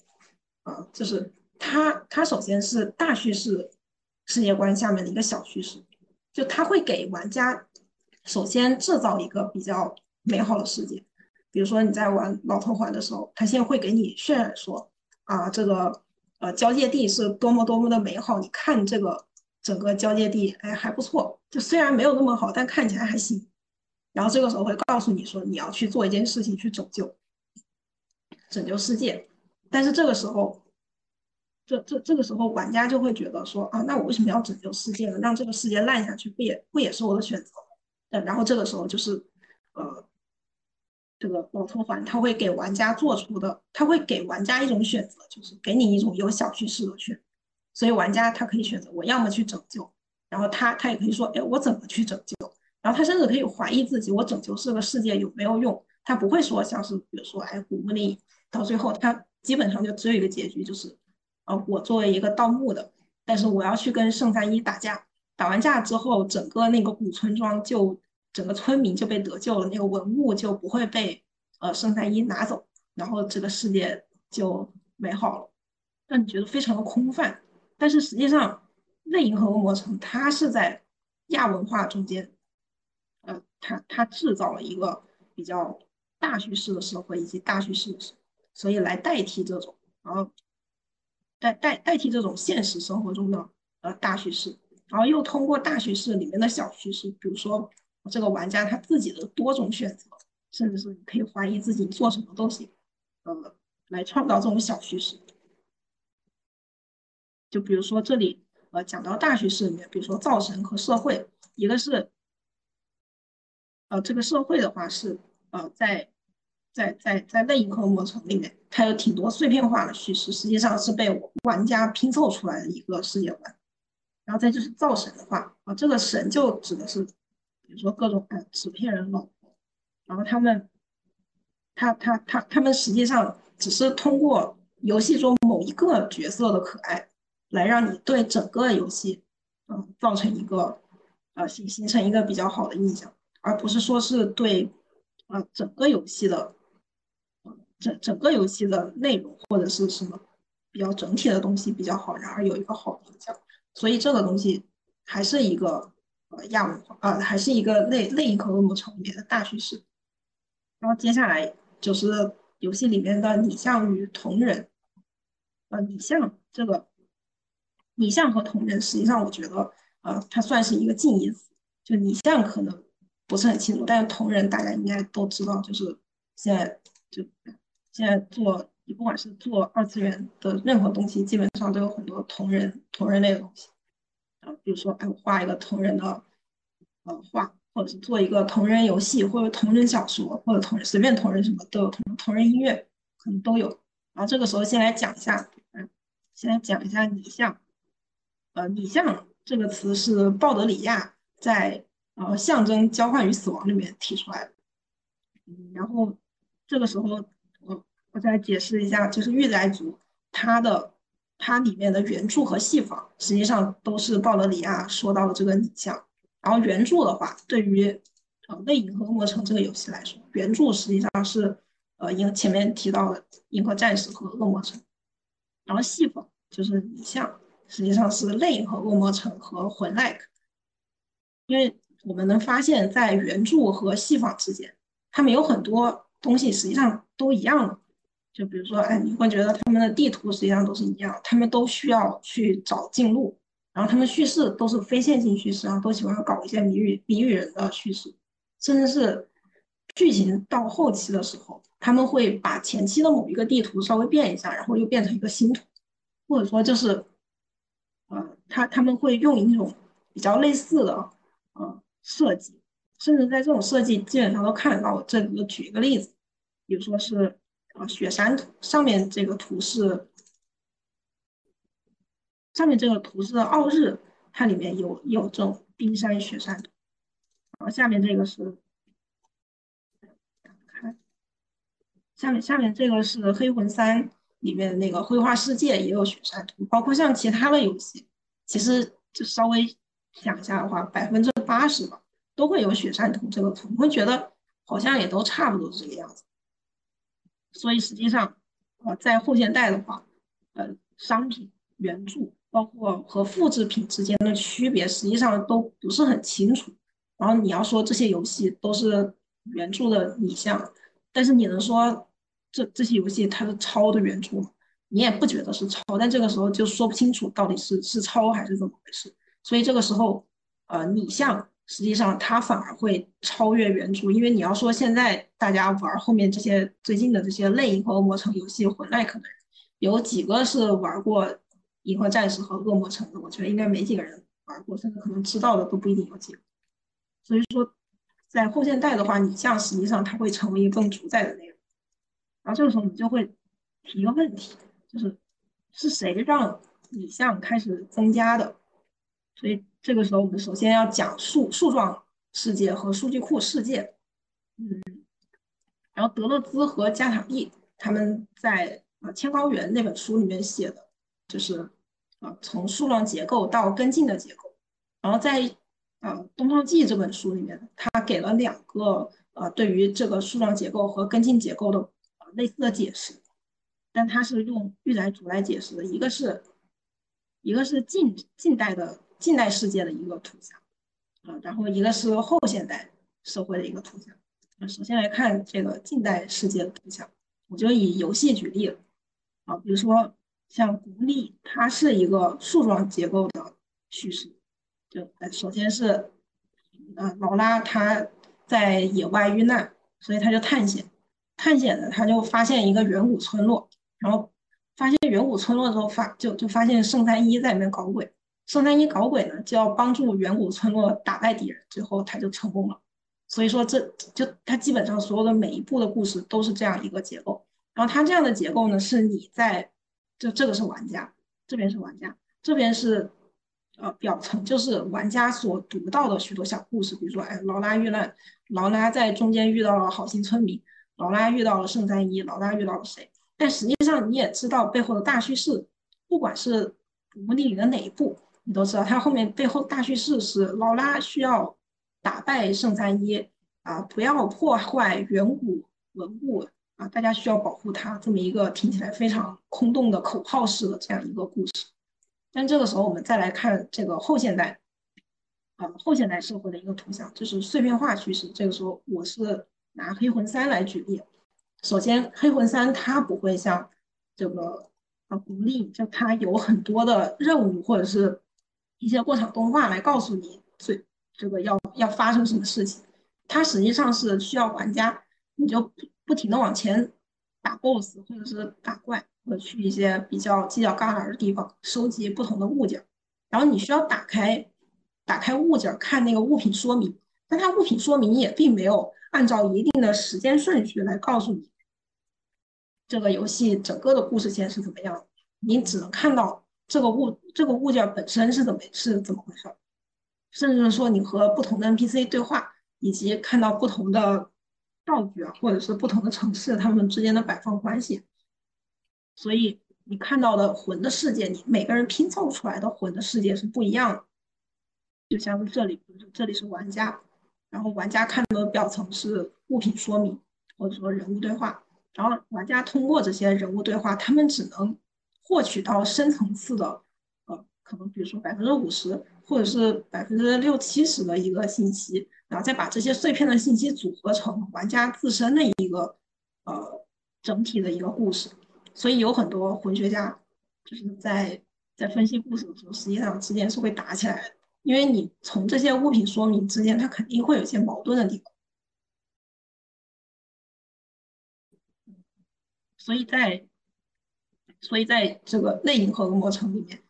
啊，就是它它首先是大叙事世界观下面的一个小叙事，就它会给玩家首先制造一个比较美好的世界，比如说你在玩老头环的时候，它现在会给你渲染说啊，这个呃交界地是多么多么的美好，你看这个整个交界地，哎还不错，就虽然没有那么好，但看起来还行，然后这个时候会告诉你说你要去做一件事情去拯救。拯救世界，但是这个时候，这这这个时候，玩家就会觉得说啊，那我为什么要拯救世界呢？让这个世界烂下去，不也不也是我的选择？嗯，然后这个时候就是，呃，这个老头环他会给玩家做出的，他会给玩家一种选择，就是给你一种有小叙事的选，所以玩家他可以选择，我要么去拯救，然后他他也可以说，哎，我怎么去拯救？然后他甚至可以怀疑自己，我拯救这个世界有没有用？他不会说像是比如说，哎，古墓丽。到最后，他基本上就只有一个结局，就是，呃，我作为一个盗墓的，但是我要去跟圣三一打架，打完架之后，整个那个古村庄就整个村民就被得救了，那个文物就不会被呃圣三一拿走，然后这个世界就美好了，让你觉得非常的空泛。但是实际上，内银河恶魔城它是在亚文化中间，呃，它它制造了一个比较大叙事的社会以及大叙事的社。所以来代替这种，然后代代代替这种现实生活中的呃大叙事，然后又通过大叙事里面的小叙事，比如说这个玩家他自己的多种选择，甚至是你可以怀疑自己做什么都行，呃，来创造这种小叙事。就比如说这里呃讲到大叙事里面，比如说造神和社会，一个是，呃，这个社会的话是，呃，在在在在类银河魔城里面，它有挺多碎片化的叙事，实际上是被玩家拼凑出来的一个世界观。然后再就是造神的话，啊，这个神就指的是，比如说各种哎纸片人老婆，然后他们，他他他他们实际上只是通过游戏中某一个角色的可爱，来让你对整个游戏，嗯，造成一个，呃形形成一个比较好的印象，而不是说是对，呃整个游戏的，整整个游戏的内容或者是什么比较整体的东西比较好，然而有一个好的印象。所以这个东西还是一个呃亚文化，呃还是一个类类银河恶魔城里面的大叙事。然后接下来就是游戏里面的拟像与同人，呃拟像这个拟像和同人，实际上我觉得呃它算是一个近义词，就拟像可能不是很清楚，但是同人大家应该都知道，就是现在就现在做。你不管是做二次元的任何东西，基本上都有很多同人同人类的东西啊，比如说，哎，我画一个同人的呃画，或者是做一个同人游戏，或者同人小说，或者同人随便同人什么都有，同同人音乐可能都有。然后这个时候先来讲一下，嗯，先来讲一下拟像，呃，拟像这个词是鲍德里亚在呃象征交换与死亡里面提出来的，嗯，然后这个时候。我再解释一下，就是《御宅族》它的它里面的原著和戏仿，实际上都是鲍德里亚说到的这个拟像。然后原著的话，对于呃《类银河魔城》这个游戏来说，原著实际上是呃银前面提到的《银河战士》和《恶魔城》，然后戏仿就是拟像，实际上是《类银河恶魔城》和《魂 like》。因为我们能发现，在原著和戏仿之间，他们有很多东西实际上都一样的。就比如说，哎，你会觉得他们的地图实际上都是一样，他们都需要去找近路，然后他们叙事都是非线性叙事啊，都喜欢搞一些谜语谜语人的叙事，甚至是剧情到后期的时候，他们会把前期的某一个地图稍微变一下，然后又变成一个新图，或者说就是，呃，他他们会用一种比较类似的呃设计，甚至在这种设计基本上都看得到。这里举一个例子，比如说是。啊，雪山图上面这个图是，上面这个图是奥日，它里面有有这种冰山雪山图，然后下面这个是，看，下面下面这个是黑魂三里面的那个绘画世界也有雪山图，包括像其他的游戏，其实就稍微想一下的话，百分之八十吧都会有雪山图这个图，你会觉得好像也都差不多这个样子。所以实际上，呃，在后现代的话，呃，商品原著包括和复制品之间的区别，实际上都不是很清楚。然后你要说这些游戏都是原著的拟像，但是你能说这这些游戏它是抄的原著吗？你也不觉得是抄，但这个时候就说不清楚到底是是抄还是怎么回事。所以这个时候，呃，拟像。实际上，它反而会超越原著，因为你要说现在大家玩后面这些最近的这些类银河恶魔城游戏魂 like 的人，有几个是玩过银河战士和恶魔城的？我觉得应该没几个人玩过，甚至可能知道的都不一定有几个。所以说，在后现代的话，你像实际上它会成为一个更主宰的内容。然后这个时候你就会提一个问题，就是是谁让拟像开始增加的？所以。这个时候，我们首先要讲树树状世界和数据库世界，嗯，然后德勒兹和加塔利他们在呃《千高原》那本书里面写的，就是呃从树状结构到根茎的结构，然后在呃《东方记》这本书里面，他给了两个呃对于这个树状结构和根茎结构的类似的解释，但他是用御宅族来解释的，一个是一个是近近代的。近代世界的一个图像，啊，然后一个是后现代社会的一个图像。首先来看这个近代世界的图像，我就以游戏举例了，啊，比如说像古力，它是一个树状结构的叙事，就首先是，呃，劳拉她在野外遇难，所以他就探险，探险呢，他就发现一个远古村落，然后发现远古村落之后发就就发现圣三一在里面搞鬼。圣三一搞鬼呢，就要帮助远古村落打败敌人，最后他就成功了。所以说，这就他基本上所有的每一步的故事都是这样一个结构。然后他这样的结构呢，是你在就这个是玩家，这边是玩家，这边是呃表层，就是玩家所读到的许多小故事，比如说，哎，劳拉遇难，劳拉在中间遇到了好心村民，劳拉遇到了圣三一，劳拉遇到了谁？但实际上你也知道背后的大叙事，不管是古墓丽影的哪一部。你都知道，它后面背后大叙事是劳拉需要打败圣三一啊，不要破坏远古文物啊，大家需要保护它，这么一个听起来非常空洞的口号式的这样一个故事。但这个时候，我们再来看这个后现代啊，后现代社会的一个图像，就是碎片化叙事。这个时候，我是拿黑魂三来举例。首先，黑魂三它不会像这个啊古力，就它有很多的任务或者是。一些过场动画来告诉你最这个要要发生什么事情，它实际上是需要玩家你就不停的往前打 BOSS 或者是打怪，或者去一些比较犄角旮旯的地方收集不同的物件，然后你需要打开打开物件看那个物品说明，但它物品说明也并没有按照一定的时间顺序来告诉你这个游戏整个的故事线是怎么样，你只能看到。这个物这个物件本身是怎么是怎么回事？甚至说你和不同的 NPC 对话，以及看到不同的道具啊，或者是不同的城市它们之间的摆放关系。所以你看到的魂的世界，你每个人拼凑出来的魂的世界是不一样的。就像这里，这里是玩家，然后玩家看到的表层是物品说明，或者说人物对话，然后玩家通过这些人物对话，他们只能。获取到深层次的，呃，可能比如说百分之五十或者是百分之六七十的一个信息，然后再把这些碎片的信息组合成玩家自身的一个，呃，整体的一个故事。所以有很多魂学家就是在在分析故事的时候，实际上之间是会打起来的，因为你从这些物品说明之间，它肯定会有些矛盾的地方。所以在所以在这个类银河恶魔城里面，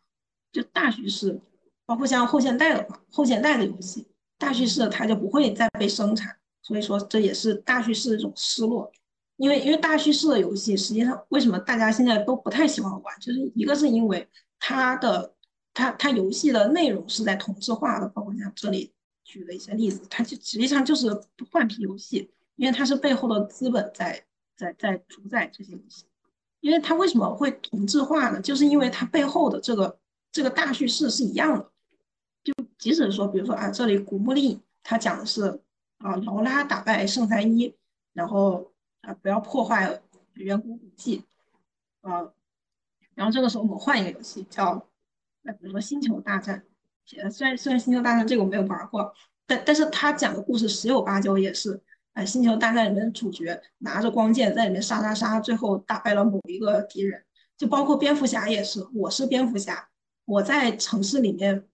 就大叙事，包括像后现代的话，后现代的游戏，大叙事它就不会再被生产。所以说这也是大叙事的一种失落。因为因为大叙事的游戏，实际上为什么大家现在都不太喜欢玩？就是一个是因为它的它它游戏的内容是在同质化的，包括像这里举的一些例子，它就实际上就是换皮游戏，因为它是背后的资本在在在主宰这些游戏。因为它为什么会同质化呢？就是因为它背后的这个这个大叙事是一样的。就即使说，比如说啊，这里古墓丽影它讲的是啊，劳拉打败圣三一，然后啊不要破坏远古古迹，啊，然后这个时候我们换一个游戏叫，那比如说星球大战，虽然虽然星球大战这个我没有玩过，但但是他讲的故事十有八九也是。哎，星球大战里面的主角拿着光剑在里面杀杀杀，最后打败了某一个敌人。就包括蝙蝠侠也是，我是蝙蝠侠，我在城市里面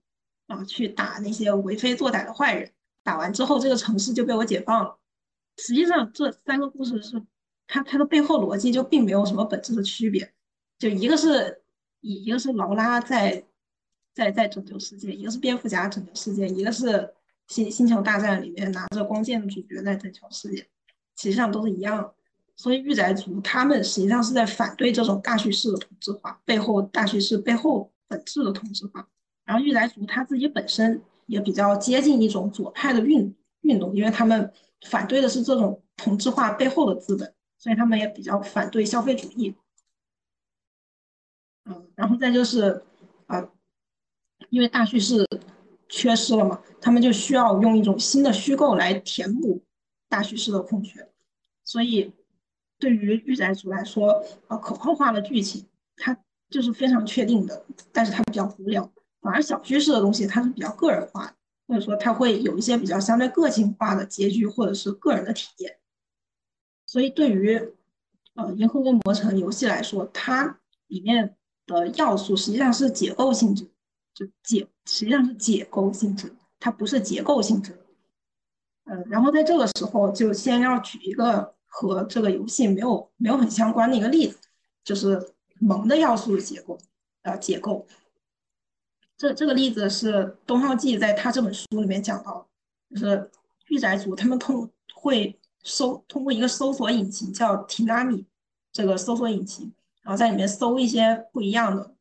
啊去打那些为非作歹的坏人，打完之后这个城市就被我解放了。实际上这三个故事是它它的背后逻辑就并没有什么本质的区别，就一个是一个是劳拉在在在拯救世界，一个是蝙蝠侠拯救世界，一个是。星星球大战里面拿着光剑的主角在拯救世界，实际上都是一样。所以御宅族他们实际上是在反对这种大叙事的同质化，背后大叙事背后本质的同质化。然后御宅族他自己本身也比较接近一种左派的运运动，因为他们反对的是这种同质化背后的资本，所以他们也比较反对消费主义。嗯，然后再就是呃，因为大叙事。缺失了嘛？他们就需要用一种新的虚构来填补大叙事的空缺。所以，对于御宅族来说，呃，口号化的剧情它就是非常确定的，但是它比较无聊。反而小叙事的东西它是比较个人化的，或者说它会有一些比较相对个性化的结局或者是个人的体验。所以，对于呃《银河恶魔城》游戏来说，它里面的要素实际上是解构性质。就解实际上是解构性质，它不是结构性质。呃，然后在这个时候就先要举一个和这个游戏没有没有很相关的一个例子，就是萌的要素的结构，呃，结构。这这个例子是东浩记在他这本书里面讲到，就是御宅族他们通会搜通过一个搜索引擎叫 Tinami 这个搜索引擎，然后在里面搜一些不一样的，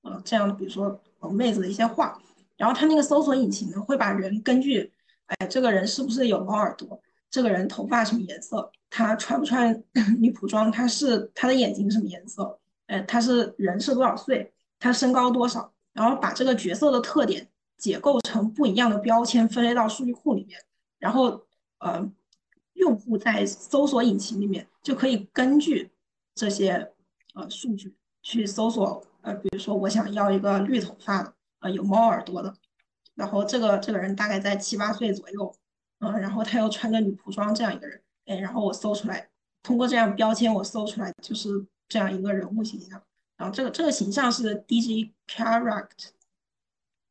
呃，这样比如说妹子的一些话，然后他那个搜索引擎呢会把人根据，哎，这个人是不是有猫耳朵，这个人头发什么颜色，他穿不穿 女仆装，他是他的眼睛什么颜色，哎，他是人是多少岁，他身高多少。然后把这个角色的特点解构成不一样的标签，分类到数据库里面，然后呃，用户在搜索引擎里面就可以根据这些呃数据去搜索，呃，比如说我想要一个绿头发的，呃，有猫耳朵的，然后这个这个人大概在七八岁左右，嗯，然后他又穿着女仆装这样一个人，哎，然后我搜出来，通过这样标签我搜出来就是这样一个人物形象。然后这个这个形象是 D G character，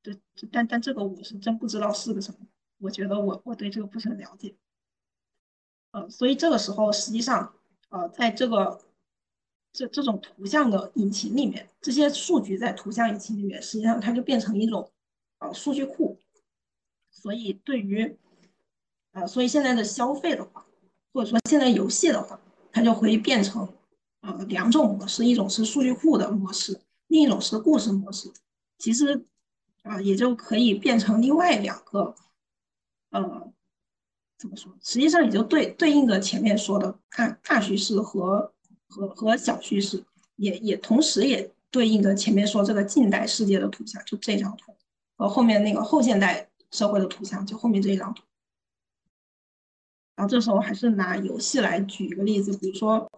对，但但这个我是真不知道是个什么，我觉得我我对这个不是很了解，呃，所以这个时候实际上，呃，在这个这这种图像的引擎里面，这些数据在图像引擎里面，实际上它就变成一种呃数据库，所以对于呃，所以现在的消费的话，或者说现在游戏的话，它就会变成。呃，两种模式，一种是数据库的模式，另一种是故事模式。其实，啊，也就可以变成另外两个，呃，怎么说？实际上也就对对应着前面说的大大叙事和和和小叙事，也也同时也对应着前面说这个近代世界的图像，就这张图和后面那个后现代社会的图像，就后面这一张图。然后这时候还是拿游戏来举一个例子，比如说。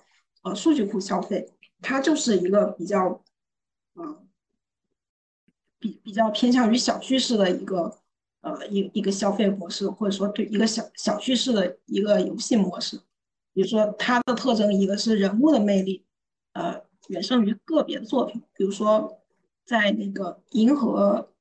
呃，数据库消费，它就是一个比较，呃，比比较偏向于小叙事的一个，呃，一一个消费模式，或者说对一个小小叙事的一个游戏模式。比如说它的特征，一个是人物的魅力，呃，远胜于个别的作品。比如说在那个《银河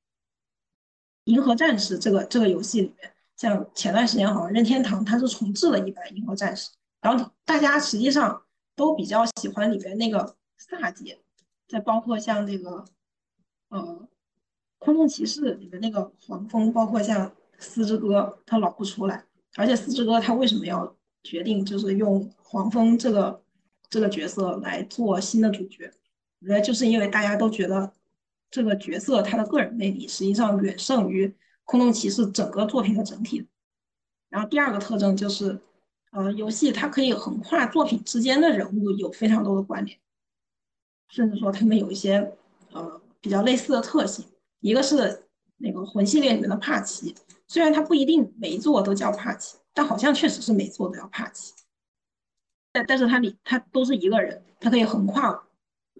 银河战士》这个这个游戏里面，像前段时间好像任天堂它是重置了一版《银河战士》，然后大家实际上。都比较喜欢里面那个萨姐，再包括像那个，呃，《空洞骑士》里面那个黄蜂，包括像四之歌，他老不出来。而且四之歌他为什么要决定就是用黄蜂这个这个角色来做新的主角？我觉得就是因为大家都觉得这个角色他的个人魅力实际上远胜于空洞骑士整个作品的整体。然后第二个特征就是。呃，游戏它可以横跨作品之间的人物有非常多的关联，甚至说他们有一些呃比较类似的特性。一个是那个魂系列里面的帕奇，虽然它不一定每一座都叫帕奇，但好像确实是每座都叫帕奇。但但是它里它都是一个人，它可以横跨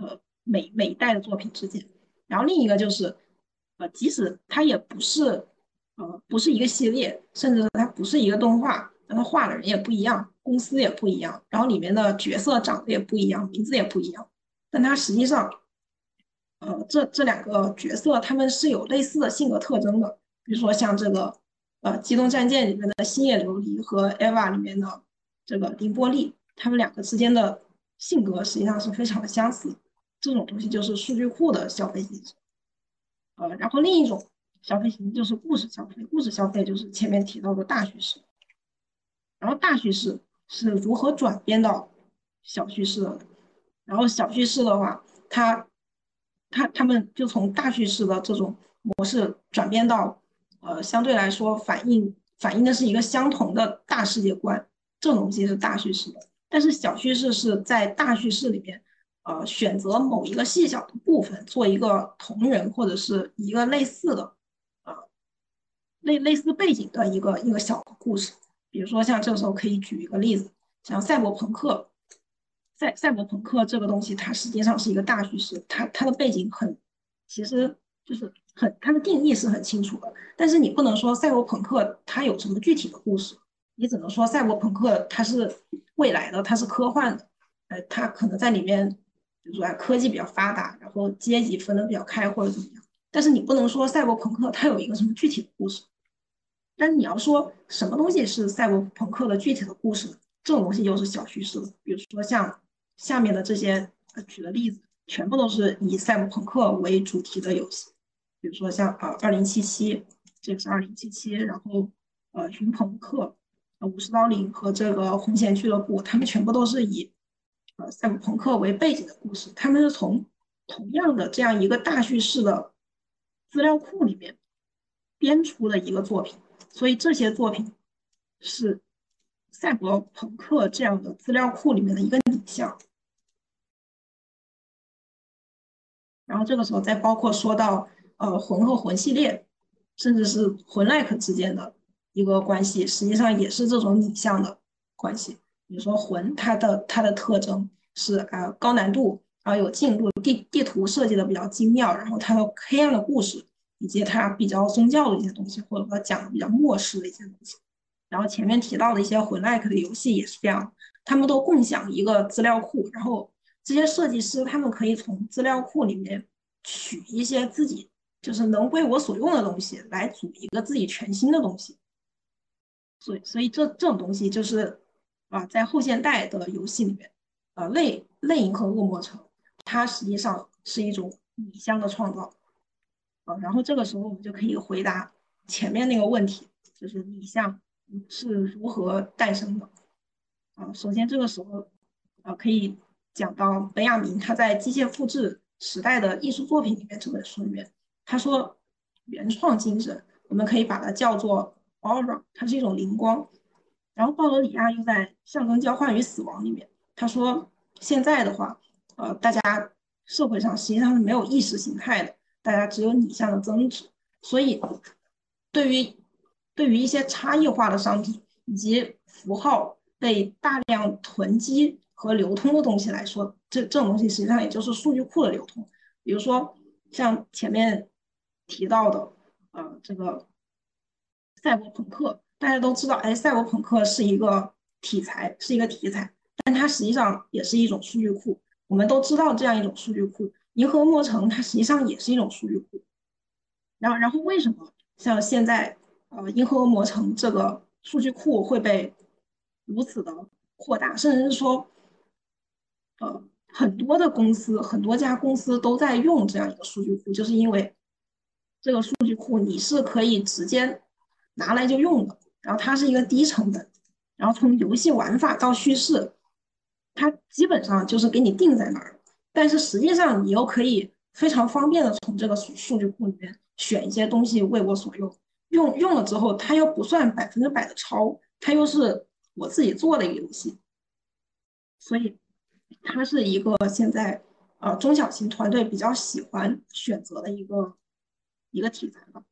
呃每每一代的作品之间。然后另一个就是呃，即使它也不是呃不是一个系列，甚至它不是一个动画。但他画的人也不一样，公司也不一样，然后里面的角色长得也不一样，名字也不一样。但他实际上，呃，这这两个角色他们是有类似的性格特征的。比如说像这个，呃，《机动战舰》里面的星野琉璃和 EVA 里面的这个绫波丽，他们两个之间的性格实际上是非常的相似。这种东西就是数据库的消费机制。呃，然后另一种消费形式就是故事消费，故事消费就是前面提到的大叙事。然后大叙事是如何转变到小叙事的？然后小叙事的话，它它他们就从大叙事的这种模式转变到，呃，相对来说反映反映的是一个相同的大世界观，这种东西是大叙事的。但是小叙事是在大叙事里面，呃，选择某一个细小的部分做一个同人或者是一个类似的，呃，类类似背景的一个一个小故事。比如说，像这时候可以举一个例子，像赛博朋克，赛赛博朋克这个东西，它实际上是一个大叙事，它它的背景很，其实就是很它的定义是很清楚的，但是你不能说赛博朋克它有什么具体的故事，你只能说赛博朋克它是未来的，它是科幻的，呃，它可能在里面，比如说科技比较发达，然后阶级分得比较开或者怎么样，但是你不能说赛博朋克它有一个什么具体的故事。但你要说什么东西是赛博朋克的具体的故事，这种东西又是小叙事的。比如说像下面的这些举的例子，全部都是以赛博朋克为主题的游戏。比如说像呃二零七七，这个是二零七七，然后呃云朋克、呃武士刀灵和这个红弦俱乐部，他们全部都是以呃赛博朋克为背景的故事，他们是从同样的这样一个大叙事的资料库里面编出的一个作品，所以这些作品是赛博朋克这样的资料库里面的一个影像。然后这个时候再包括说到呃魂和魂系列，甚至是魂 like 之间的一个关系，实际上也是这种拟像的关系。比如说魂，它的它的特征是呃高难度，然后有进度，地地图设计的比较精妙，然后它的黑暗的故事，以及它比较宗教的一些东西，或者说讲的比较末世的一些东西。然后前面提到的一些魂 like 的游戏也是这样，他们都共享一个资料库，然后。这些设计师他们可以从资料库里面取一些自己就是能归我所用的东西，来组一个自己全新的东西。所以，所以这这种东西就是啊，在后现代的游戏里面，呃，类类银河恶魔城，它实际上是一种拟像的创造。啊，然后这个时候我们就可以回答前面那个问题，就是拟像是如何诞生的。啊，首先这个时候啊，可以。讲到本雅明他在《机械复制时代的艺术作品》里面这本书里面，他说原创精神，我们可以把它叫做 aura，它是一种灵光。然后鲍德里亚又在《象征交换与死亡》里面，他说现在的话，呃，大家社会上实际上是没有意识形态的，大家只有拟像的增值，所以对于对于一些差异化的商品以及符号被大量囤积。和流通的东西来说，这这种东西实际上也就是数据库的流通。比如说像前面提到的，呃，这个赛博朋克，大家都知道，哎，赛博朋克是一个题材，是一个题材，但它实际上也是一种数据库。我们都知道这样一种数据库，银河魔城它实际上也是一种数据库。然后，然后为什么像现在，呃，银河魔城这个数据库会被如此的扩大，甚至是说？呃，很多的公司，很多家公司都在用这样一个数据库，就是因为这个数据库你是可以直接拿来就用的，然后它是一个低成本，然后从游戏玩法到叙事，它基本上就是给你定在那儿，但是实际上你又可以非常方便的从这个数数据库里面选一些东西为我所用，用用了之后它又不算百分之百的抄，它又是我自己做的一个游戏，所以。它是一个现在呃中小型团队比较喜欢选择的一个一个题材吧，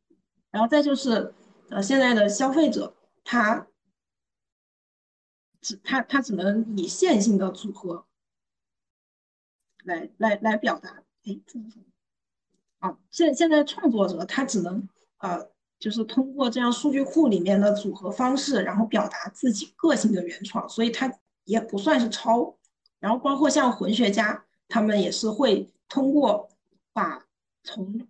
然后再就是呃现在的消费者他只他他只能以线性的组合来来来表达，哎，啊现现在创作者他只能呃就是通过这样数据库里面的组合方式，然后表达自己个性的原创，所以他也不算是抄。然后包括像魂学家，他们也是会通过把从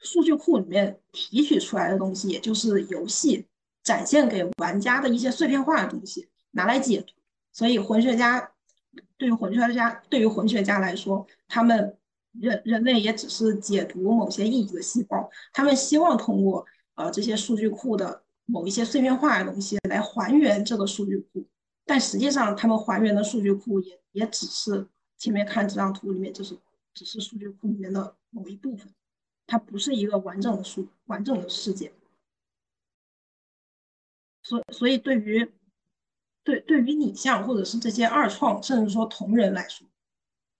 数据库里面提取出来的东西，也就是游戏展现给玩家的一些碎片化的东西拿来解读。所以魂学家对于魂学家对于魂学家来说，他们人人类也只是解读某些意义的细胞，他们希望通过呃这些数据库的某一些碎片化的东西来还原这个数据库。但实际上，他们还原的数据库也也只是前面看这张图里面，就是只是数据库里面的某一部分，它不是一个完整的数完整的世界。所所以，对于对对于你像或者是这些二创，甚至说同人来说，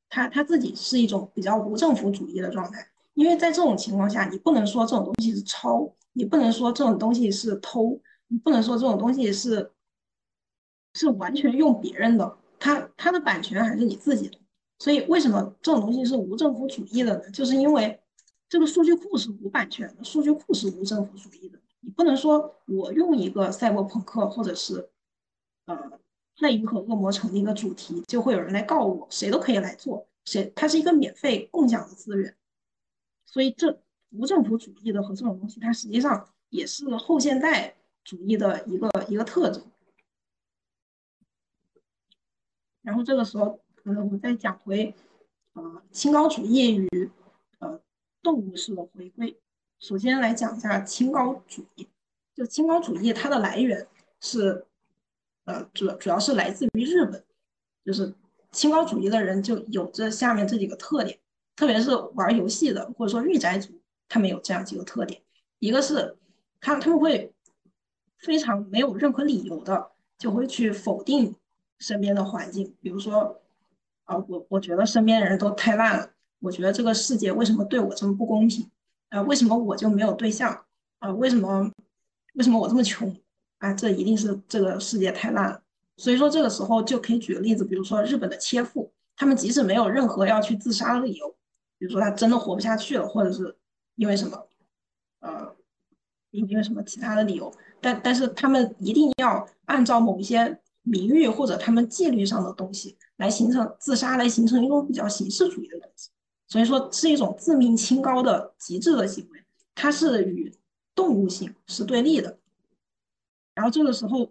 他他自己是一种比较无政府主义的状态，因为在这种情况下，你不能说这种东西是抄，你不能说这种东西是偷，你不能说这种东西是。是完全用别人的，它它的版权还是你自己的，所以为什么这种东西是无政府主义的呢？就是因为这个数据库是无版权的，数据库是无政府主义的，你不能说我用一个赛博朋克或者是呃类银河恶魔城的一个主题，就会有人来告我，谁都可以来做，谁它是一个免费共享的资源，所以这无政府主义的和这种东西，它实际上也是后现代主义的一个一个特征。然后这个时候，呃，我再讲回，呃，清高主义与呃动物式的回归。首先来讲一下清高主义。就清高主义，它的来源是，呃，主主要是来自于日本。就是清高主义的人就有着下面这几个特点，特别是玩游戏的或者说御宅族，他们有这样几个特点。一个是他他们会非常没有任何理由的就会去否定身边的环境，比如说，啊，我我觉得身边的人都太烂了，我觉得这个世界为什么对我这么不公平？啊，为什么我就没有对象？啊，为什么？为什么我这么穷啊？这一定是这个世界太烂了。所以说这个时候就可以举个例子，比如说日本的切腹，他们即使没有任何要去自杀的理由，比如说他真的活不下去了，或者是因为什么，呃，因因为什么其他的理由，但但是他们一定要按照某一些名誉或者他们纪律上的东西来形成自杀，来形成一种比较形式主义的东西。所以说是一种自命清高的极致的行为，它是与。动物性是对立的，然后这个时候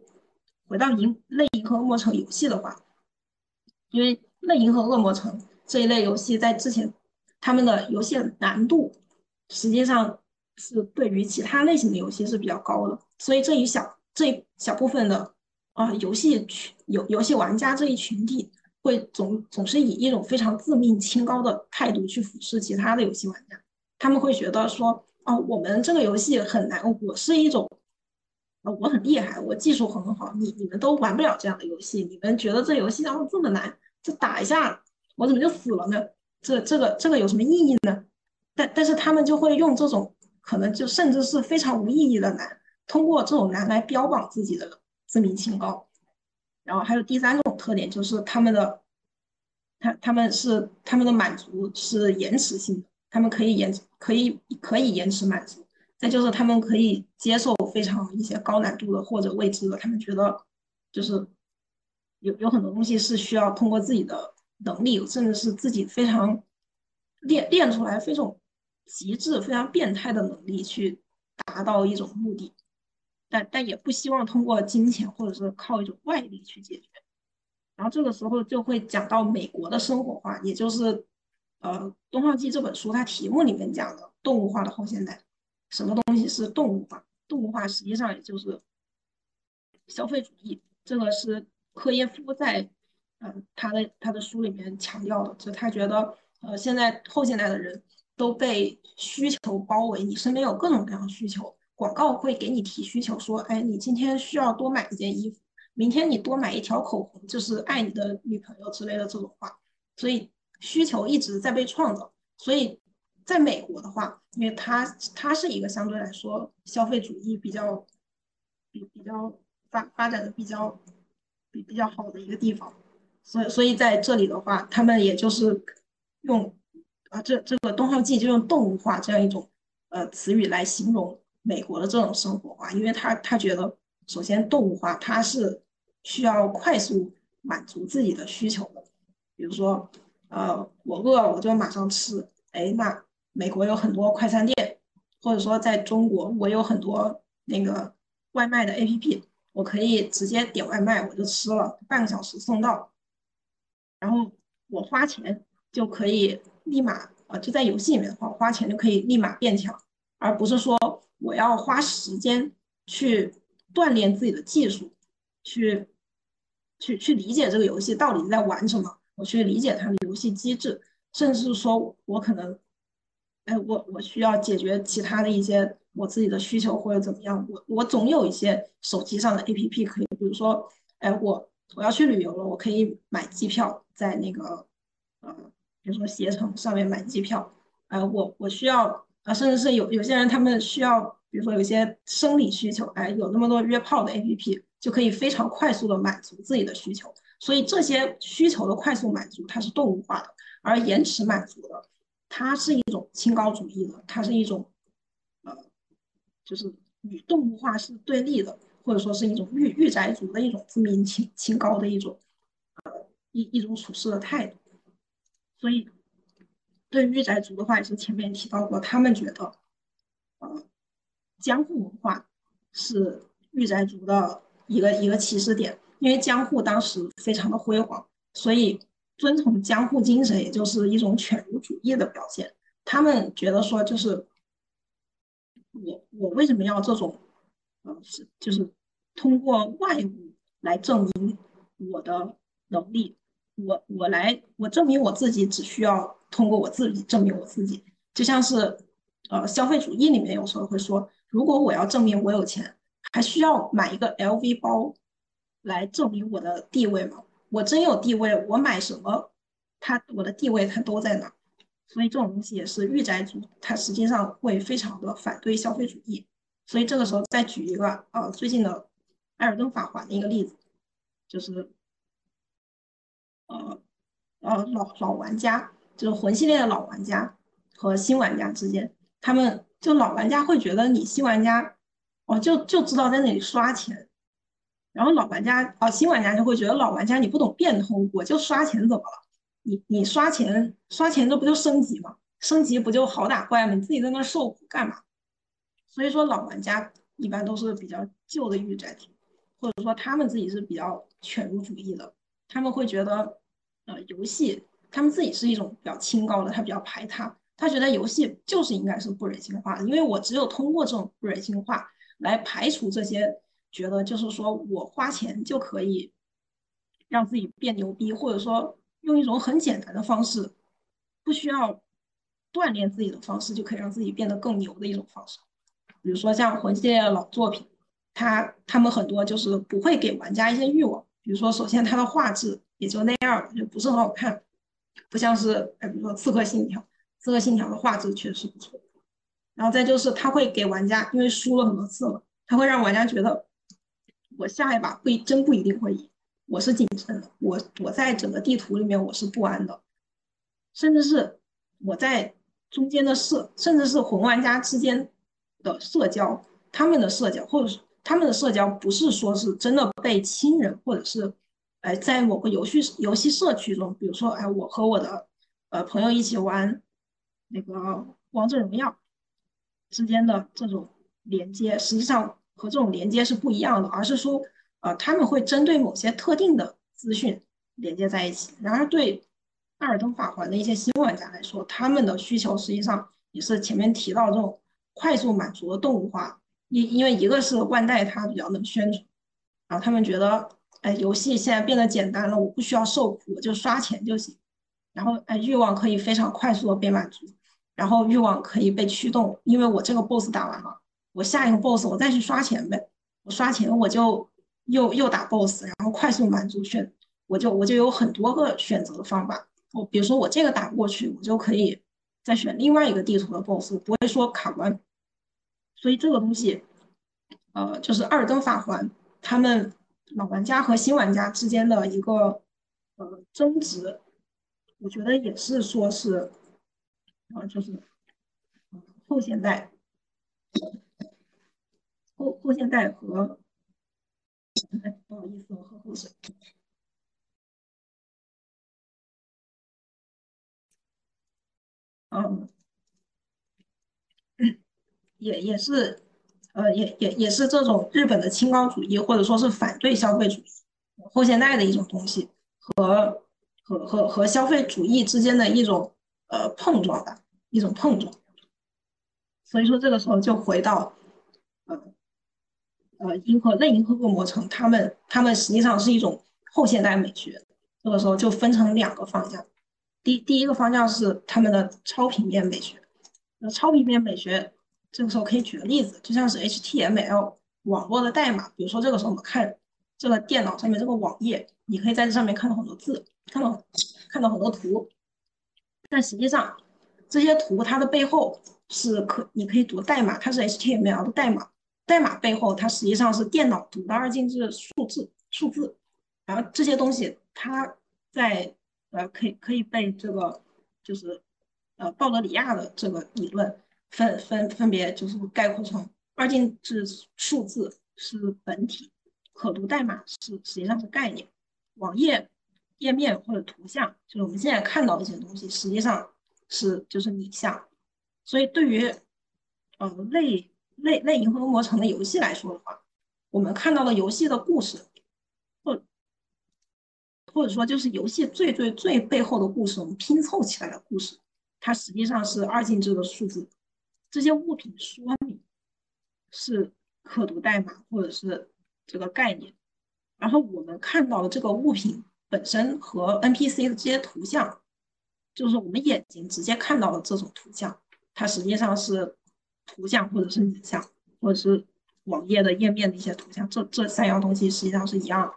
回到银类银河恶魔城游戏的话，因为类银河恶魔城这一类游戏在之前他们的游戏难度实际上是对于其他类型的游戏是比较高的，所以这一小这一小部分的啊游戏群游游戏玩家这一群体会总总是以一种非常自命清高的态度去俯视其他的游戏玩家，他们会觉得说。哦，我们这个游戏很难。我是一种，啊，我很厉害，我技术很好。你你们都玩不了这样的游戏。你们觉得这游戏然后这么难，这打一下我怎么就死了呢？这这个这个有什么意义呢？但但是他们就会用这种可能就甚至是非常无意义的难，通过这种难来标榜自己的自命清高。然后还有第三种特点就是他们的，他他们是他们的满足是延迟性的。他们可以延可以可以延迟满足，再就是他们可以接受非常一些高难度的或者未知的，他们觉得就是有有很多东西是需要通过自己的能力，甚至是自己非常练练出来非常极致、非常变态的能力去达到一种目的，但但也不希望通过金钱或者是靠一种外力去解决。然后这个时候就会讲到美国的生活化，也就是。呃，《东方记》这本书，它题目里面讲的动物化的后现代，什么东西是动物化？动物化实际上也就是消费主义。这个是科耶夫在呃他的他的书里面强调的，就他觉得呃现在后现代的人都被需求包围，你身边有各种各样的需求，广告会给你提需求，说，哎，你今天需要多买一件衣服，明天你多买一条口红，就是爱你的女朋友之类的这种话，所以。需求一直在被创造，所以在美国的话，因为它它是一个相对来说消费主义比较比比较发发展的比较比比较好的一个地方，所以所以在这里的话，他们也就是用啊这这个东方记就用动物化这样一种呃词语来形容美国的这种生活化，因为他他觉得首先动物化它是需要快速满足自己的需求的，比如说。呃，我饿了我就马上吃。哎，那美国有很多快餐店，或者说在中国，我有很多那个外卖的 APP，我可以直接点外卖我就吃了，半个小时送到。然后我花钱就可以立马，呃，就在游戏里面的话，花钱就可以立马变强，而不是说我要花时间去锻炼自己的技术，去去去理解这个游戏到底在玩什么。我去理解它的游戏机制，甚至说我可能，哎，我我需要解决其他的一些我自己的需求或者怎么样，我我总有一些手机上的 APP 可以，比如说，哎，我我要去旅游了，我可以买机票，在那个呃，比如说携程上面买机票，呃，我我需要啊，甚至是有有些人他们需要，比如说有些生理需求，哎，有那么多约炮的 APP 就可以非常快速的满足自己的需求。所以这些需求的快速满足，它是动物化的；而延迟满足的，它是一种清高主义的，它是一种，呃，就是与动物化是对立的，或者说是一种御御宅族的一种自命清清高的一种，呃，一一种处事的态度。所以，对御宅族的话，也是前面提到过，他们觉得，呃，江户文化是御宅族的一个一个起始点。因为江户当时非常的辉煌，所以遵从江户精神，也就是一种犬儒主义的表现。他们觉得说，就是我我为什么要这种，呃，是就是通过外物来证明我的能力，我我来我证明我自己只需要通过我自己证明我自己，就像是呃消费主义里面有时候会说，如果我要证明我有钱，还需要买一个 LV 包来证明我的地位吗？我真有地位，我买什么，他我的地位他都在那。所以这种东西也是御宅族，他实际上会非常的反对消费主义。所以这个时候再举一个呃最近的《艾尔登法环》的一个例子，就是呃呃老老玩家，就是魂系列的老玩家和新玩家之间，他们就老玩家会觉得你新玩家哦就就知道在那里刷钱。然后老玩家哦，新玩家就会觉得老玩家你不懂变通，我就刷钱怎么了？你你刷钱刷钱这不就升级吗？升级不就好打怪吗？你自己在那受苦干嘛？所以说老玩家一般都是比较旧的御宅族，或者说他们自己是比较犬儒主义的，他们会觉得呃游戏他们自己是一种比较清高的，他比较排他，他觉得游戏就是应该是不人性化的，因为我只有通过这种不人性化来排除这些。觉得就是说我花钱就可以让自己变牛逼，或者说用一种很简单的方式，不需要锻炼自己的方式就可以让自己变得更牛的一种方式。比如说像魂系列的老作品，他他们很多就是不会给玩家一些欲望。比如说，首先它的画质也就那样，就不是很好看，不像是哎，比如说《刺客信条》，《刺客信条》的画质确实不错。然后再就是他会给玩家，因为输了很多次了，他会让玩家觉得。我下一把不一真不一定会赢，我是谨慎的。我我在整个地图里面我是不安的，甚至是我在中间的社，甚至是魂玩家之间的社交，他们的社交或者是他们的社交不是说是真的被亲人或者是哎在某个游戏游戏社区中，比如说哎我和我的呃朋友一起玩那个王者荣耀之间的这种连接，实际上。和这种连接是不一样的，而是说，呃，他们会针对某些特定的资讯连接在一起。然而，对《艾尔登法环》的一些新玩家来说，他们的需求实际上也是前面提到这种快速满足的动物化。因因为一个是万代它比较能宣传，然后他们觉得，哎，游戏现在变得简单了，我不需要受苦，我就刷钱就行。然后，哎，欲望可以非常快速的被满足，然后欲望可以被驱动，因为我这个 BOSS 打完了。我下一个 boss，我再去刷钱呗。我刷钱，我就又又打 boss，然后快速满足选，我就我就有很多个选择的方法。我比如说我这个打不过去，我就可以再选另外一个地图的 boss，不会说卡关。所以这个东西，呃，就是二登法环他们老玩家和新玩家之间的一个呃争执，我觉得也是说是，呃，就是后现代。后后现代和，不好意思，我喝口水。嗯，也也是，呃，也也也是这种日本的清高主义，或者说是反对消费主义后现代的一种东西，和和和和消费主义之间的一种呃碰撞吧，一种碰撞。所以说这个时候就回到，呃。呃，银河类银河恶魔城，他们他们实际上是一种后现代美学。这个时候就分成两个方向，第第一个方向是他们的超平面美学。那超平面美学，这个时候可以举个例子，就像是 HTML 网络的代码。比如说这个时候我们看这个电脑上面这个网页，你可以在这上面看到很多字，看到看到很多图，但实际上这些图它的背后是可你可以读代码，它是 HTML 的代码。代码背后，它实际上是电脑读的二进制数字数字，然后这些东西，它在呃可以可以被这个就是呃鲍德里亚的这个理论分分分别就是概括成二进制数字是本体，可读代码是实际上是概念，网页页面或者图像就是我们现在看到的一些东西，实际上是就是拟像，所以对于呃类。类类银河恶魔城的游戏来说的话，我们看到的游戏的故事，或或者说就是游戏最最最背后的故事，我们拼凑起来的故事，它实际上是二进制的数字。这些物品说明是可读代码或者是这个概念，然后我们看到的这个物品本身和 NPC 的这些图像，就是我们眼睛直接看到的这种图像，它实际上是图像或者是影像，或者是网页的页面的一些图像，这这三样东西实际上是一样的。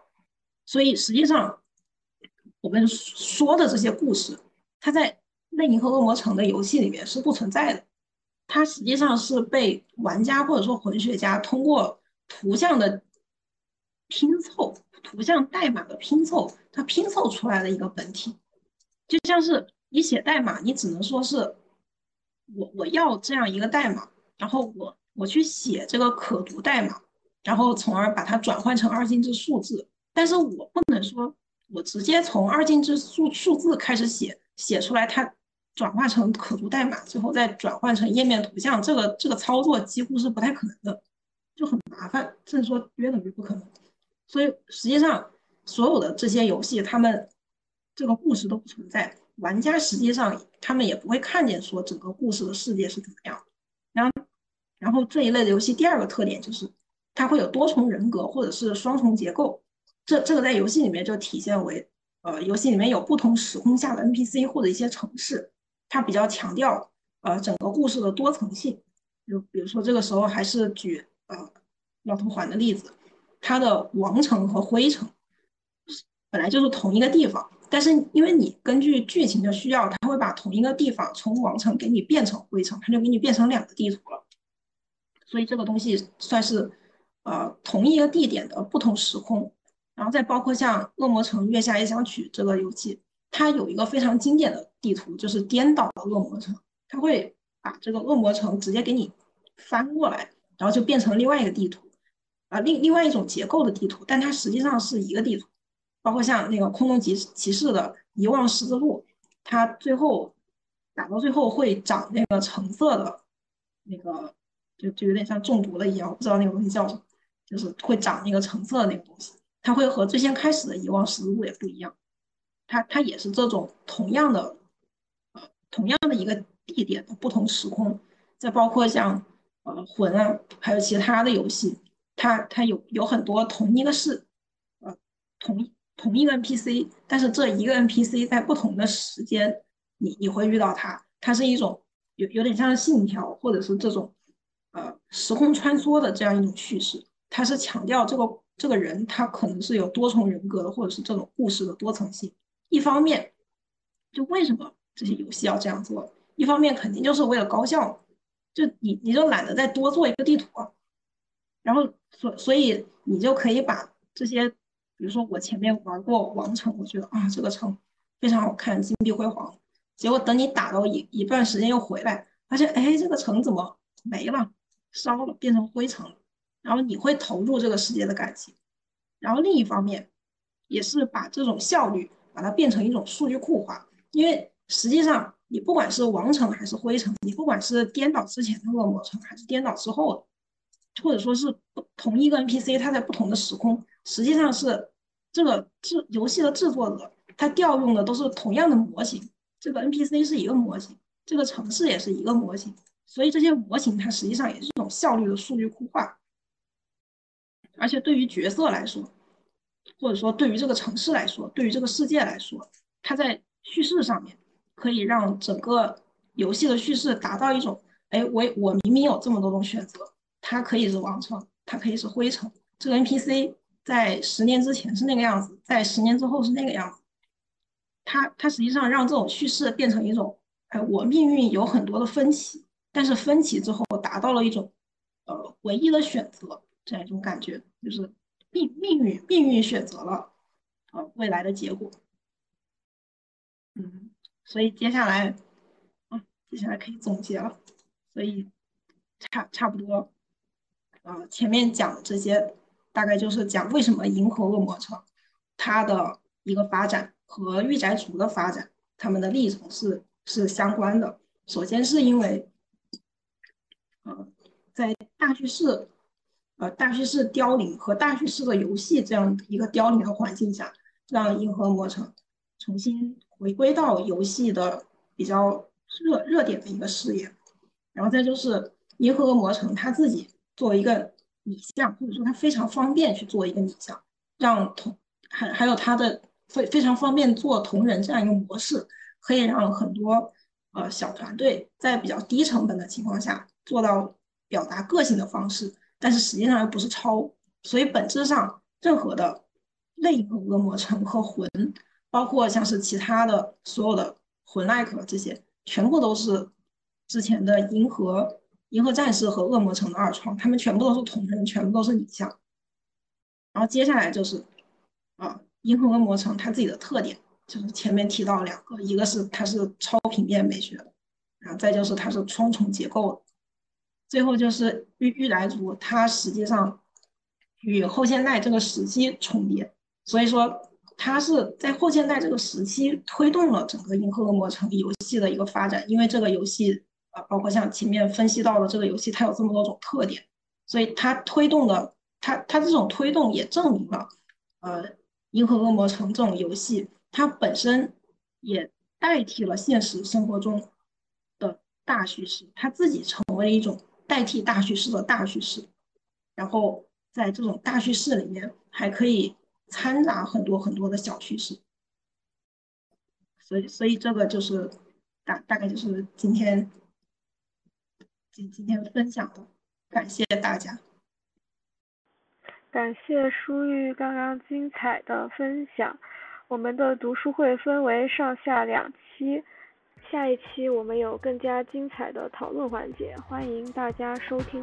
所以实际上我们说的这些故事，它在《类银河恶魔城》的游戏里面是不存在的。它实际上是被玩家或者说混血家通过图像的拼凑、图像代码的拼凑，它拼凑出来的一个本体。就像是你写代码，你只能说是我我要这样一个代码，然后我我去写这个可读代码，然后从而把它转换成二进制数字。但是我不能说我直接从二进制数数字开始写，写出来它。转化成可读代码，最后再转换成页面图像，这个这个操作几乎是不太可能的，就很麻烦，甚至说约等于不可能。所以实际上，所有的这些游戏，他们这个故事都不存在，玩家实际上他们也不会看见说整个故事的世界是怎么样。然后，然后这一类的游戏第二个特点就是它会有多重人格或者是双重结构，这这个在游戏里面就体现为，呃，游戏里面有不同时空下的 NPC 或者一些城市。它比较强调呃整个故事的多层性，就比如说这个时候还是举呃老头环的例子，它的王城和灰城本来就是同一个地方，但是因为你根据剧情的需要，它会把同一个地方从王城给你变成灰城，它就给你变成两个地图了。所以这个东西算是呃同一个地点的不同时空，然后再包括像《恶魔城月下夜想曲》这个游戏。它有一个非常经典的地图，就是颠倒的恶魔城。它会把这个恶魔城直接给你翻过来，然后就变成另外一个地图，啊，另另外一种结构的地图，但它实际上是一个地图。包括像那个空洞骑骑士的遗忘十字路，它最后打到最后会长那个橙色的，那个就就有点像中毒了一样，不知道那个东西叫什么，就是会长那个橙色的那个东西。它会和最先开始的遗忘十字路也不一样。它它也是这种同样的，同样的一个地点的不同时空，再包括像呃魂啊，还有其他的游戏，它它有有很多同一个事，呃，同同一个 NPC，但是这一个 NPC 在不同的时间，你你会遇到它，它是一种有有点像信条或者是这种呃时空穿梭的这样一种叙事，它是强调这个这个人他可能是有多重人格的，或者是这种故事的多层性。一方面，就为什么这些游戏要这样做？一方面肯定就是为了高效，就你你就懒得再多做一个地图，然后所所以你就可以把这些，比如说我前面玩过王城，我觉得啊这个城非常好看，金碧辉煌，结果等你打到一一段时间又回来，发现哎这个城怎么没了，烧了变成灰城了，然后你会投入这个世界的感情，然后另一方面也是把这种效率。把它变成一种数据库化，因为实际上你不管是王城还是灰城，你不管是颠倒之前的恶魔城还是颠倒之后，或者说是不同一个 NPC，它在不同的时空，实际上是这个制游戏的制作者他调用的都是同样的模型，这个 NPC 是一个模型，这个城市也是一个模型，所以这些模型它实际上也是一种效率的数据库化，而且对于角色来说。或者说，对于这个城市来说，对于这个世界来说，它在叙事上面可以让整个游戏的叙事达到一种：哎，我我明明有这么多种选择，它可以是王城，它可以是灰城。这个 NPC 在十年之前是那个样子，在十年之后是那个样子。它它实际上让这种叙事变成一种：哎，我命运有很多的分歧，但是分歧之后达到了一种呃唯一的选择这样一种感觉，就是。命命运命运选择了，呃，未来的结果。嗯，所以接下来，啊，接下来可以总结了。所以差差不多，呃，前面讲的这些，大概就是讲为什么银河恶魔城它的一个发展和御宅族的发展，他们的历程是是相关的。首先是因为，呃，在大叙事。呃，大叙事凋零和大叙事的游戏这样一个凋零的环境下，让银河魔城重新回归到游戏的比较热热点的一个事业。然后再就是银河魔城他自己作为一个拟像，或者说它非常方便去做一个拟像，让同还还有它的非非常方便做同人这样一个模式，可以让很多呃小团队在比较低成本的情况下做到表达个性的方式，但是实际上又不是抄，所以本质上任何的类和恶魔城和魂，包括像是其他的所有的魂 like 这些，全部都是之前的银河。银河战士和恶魔城的二创，他们全部都是同人，全部都是拟像。然后接下来就是，啊，银河恶魔城它自己的特点就是前面提到两个，一个是它是超平面美学，然后再就是它是双重结构的，最后就是玉玉来族，它实际上与后现代这个时期重叠，所以说它是在后现代这个时期推动了整个银河恶魔城游戏的一个发展，因为这个游戏。啊，包括像前面分析到的这个游戏，它有这么多种特点，所以它推动的，它它这种推动也证明了，呃，《银河恶魔城》这种游戏，它本身也代替了现实生活中的大叙事，它自己成为一种代替大叙事的大叙事，然后在这种大叙事里面还可以掺杂很多很多的小叙事，所以所以这个就是大大概就是今天。今今天分享的，感谢大家，感谢舒玉刚刚精彩的分享。我们的读书会分为上下两期，下一期我们有更加精彩的讨论环节，欢迎大家收听。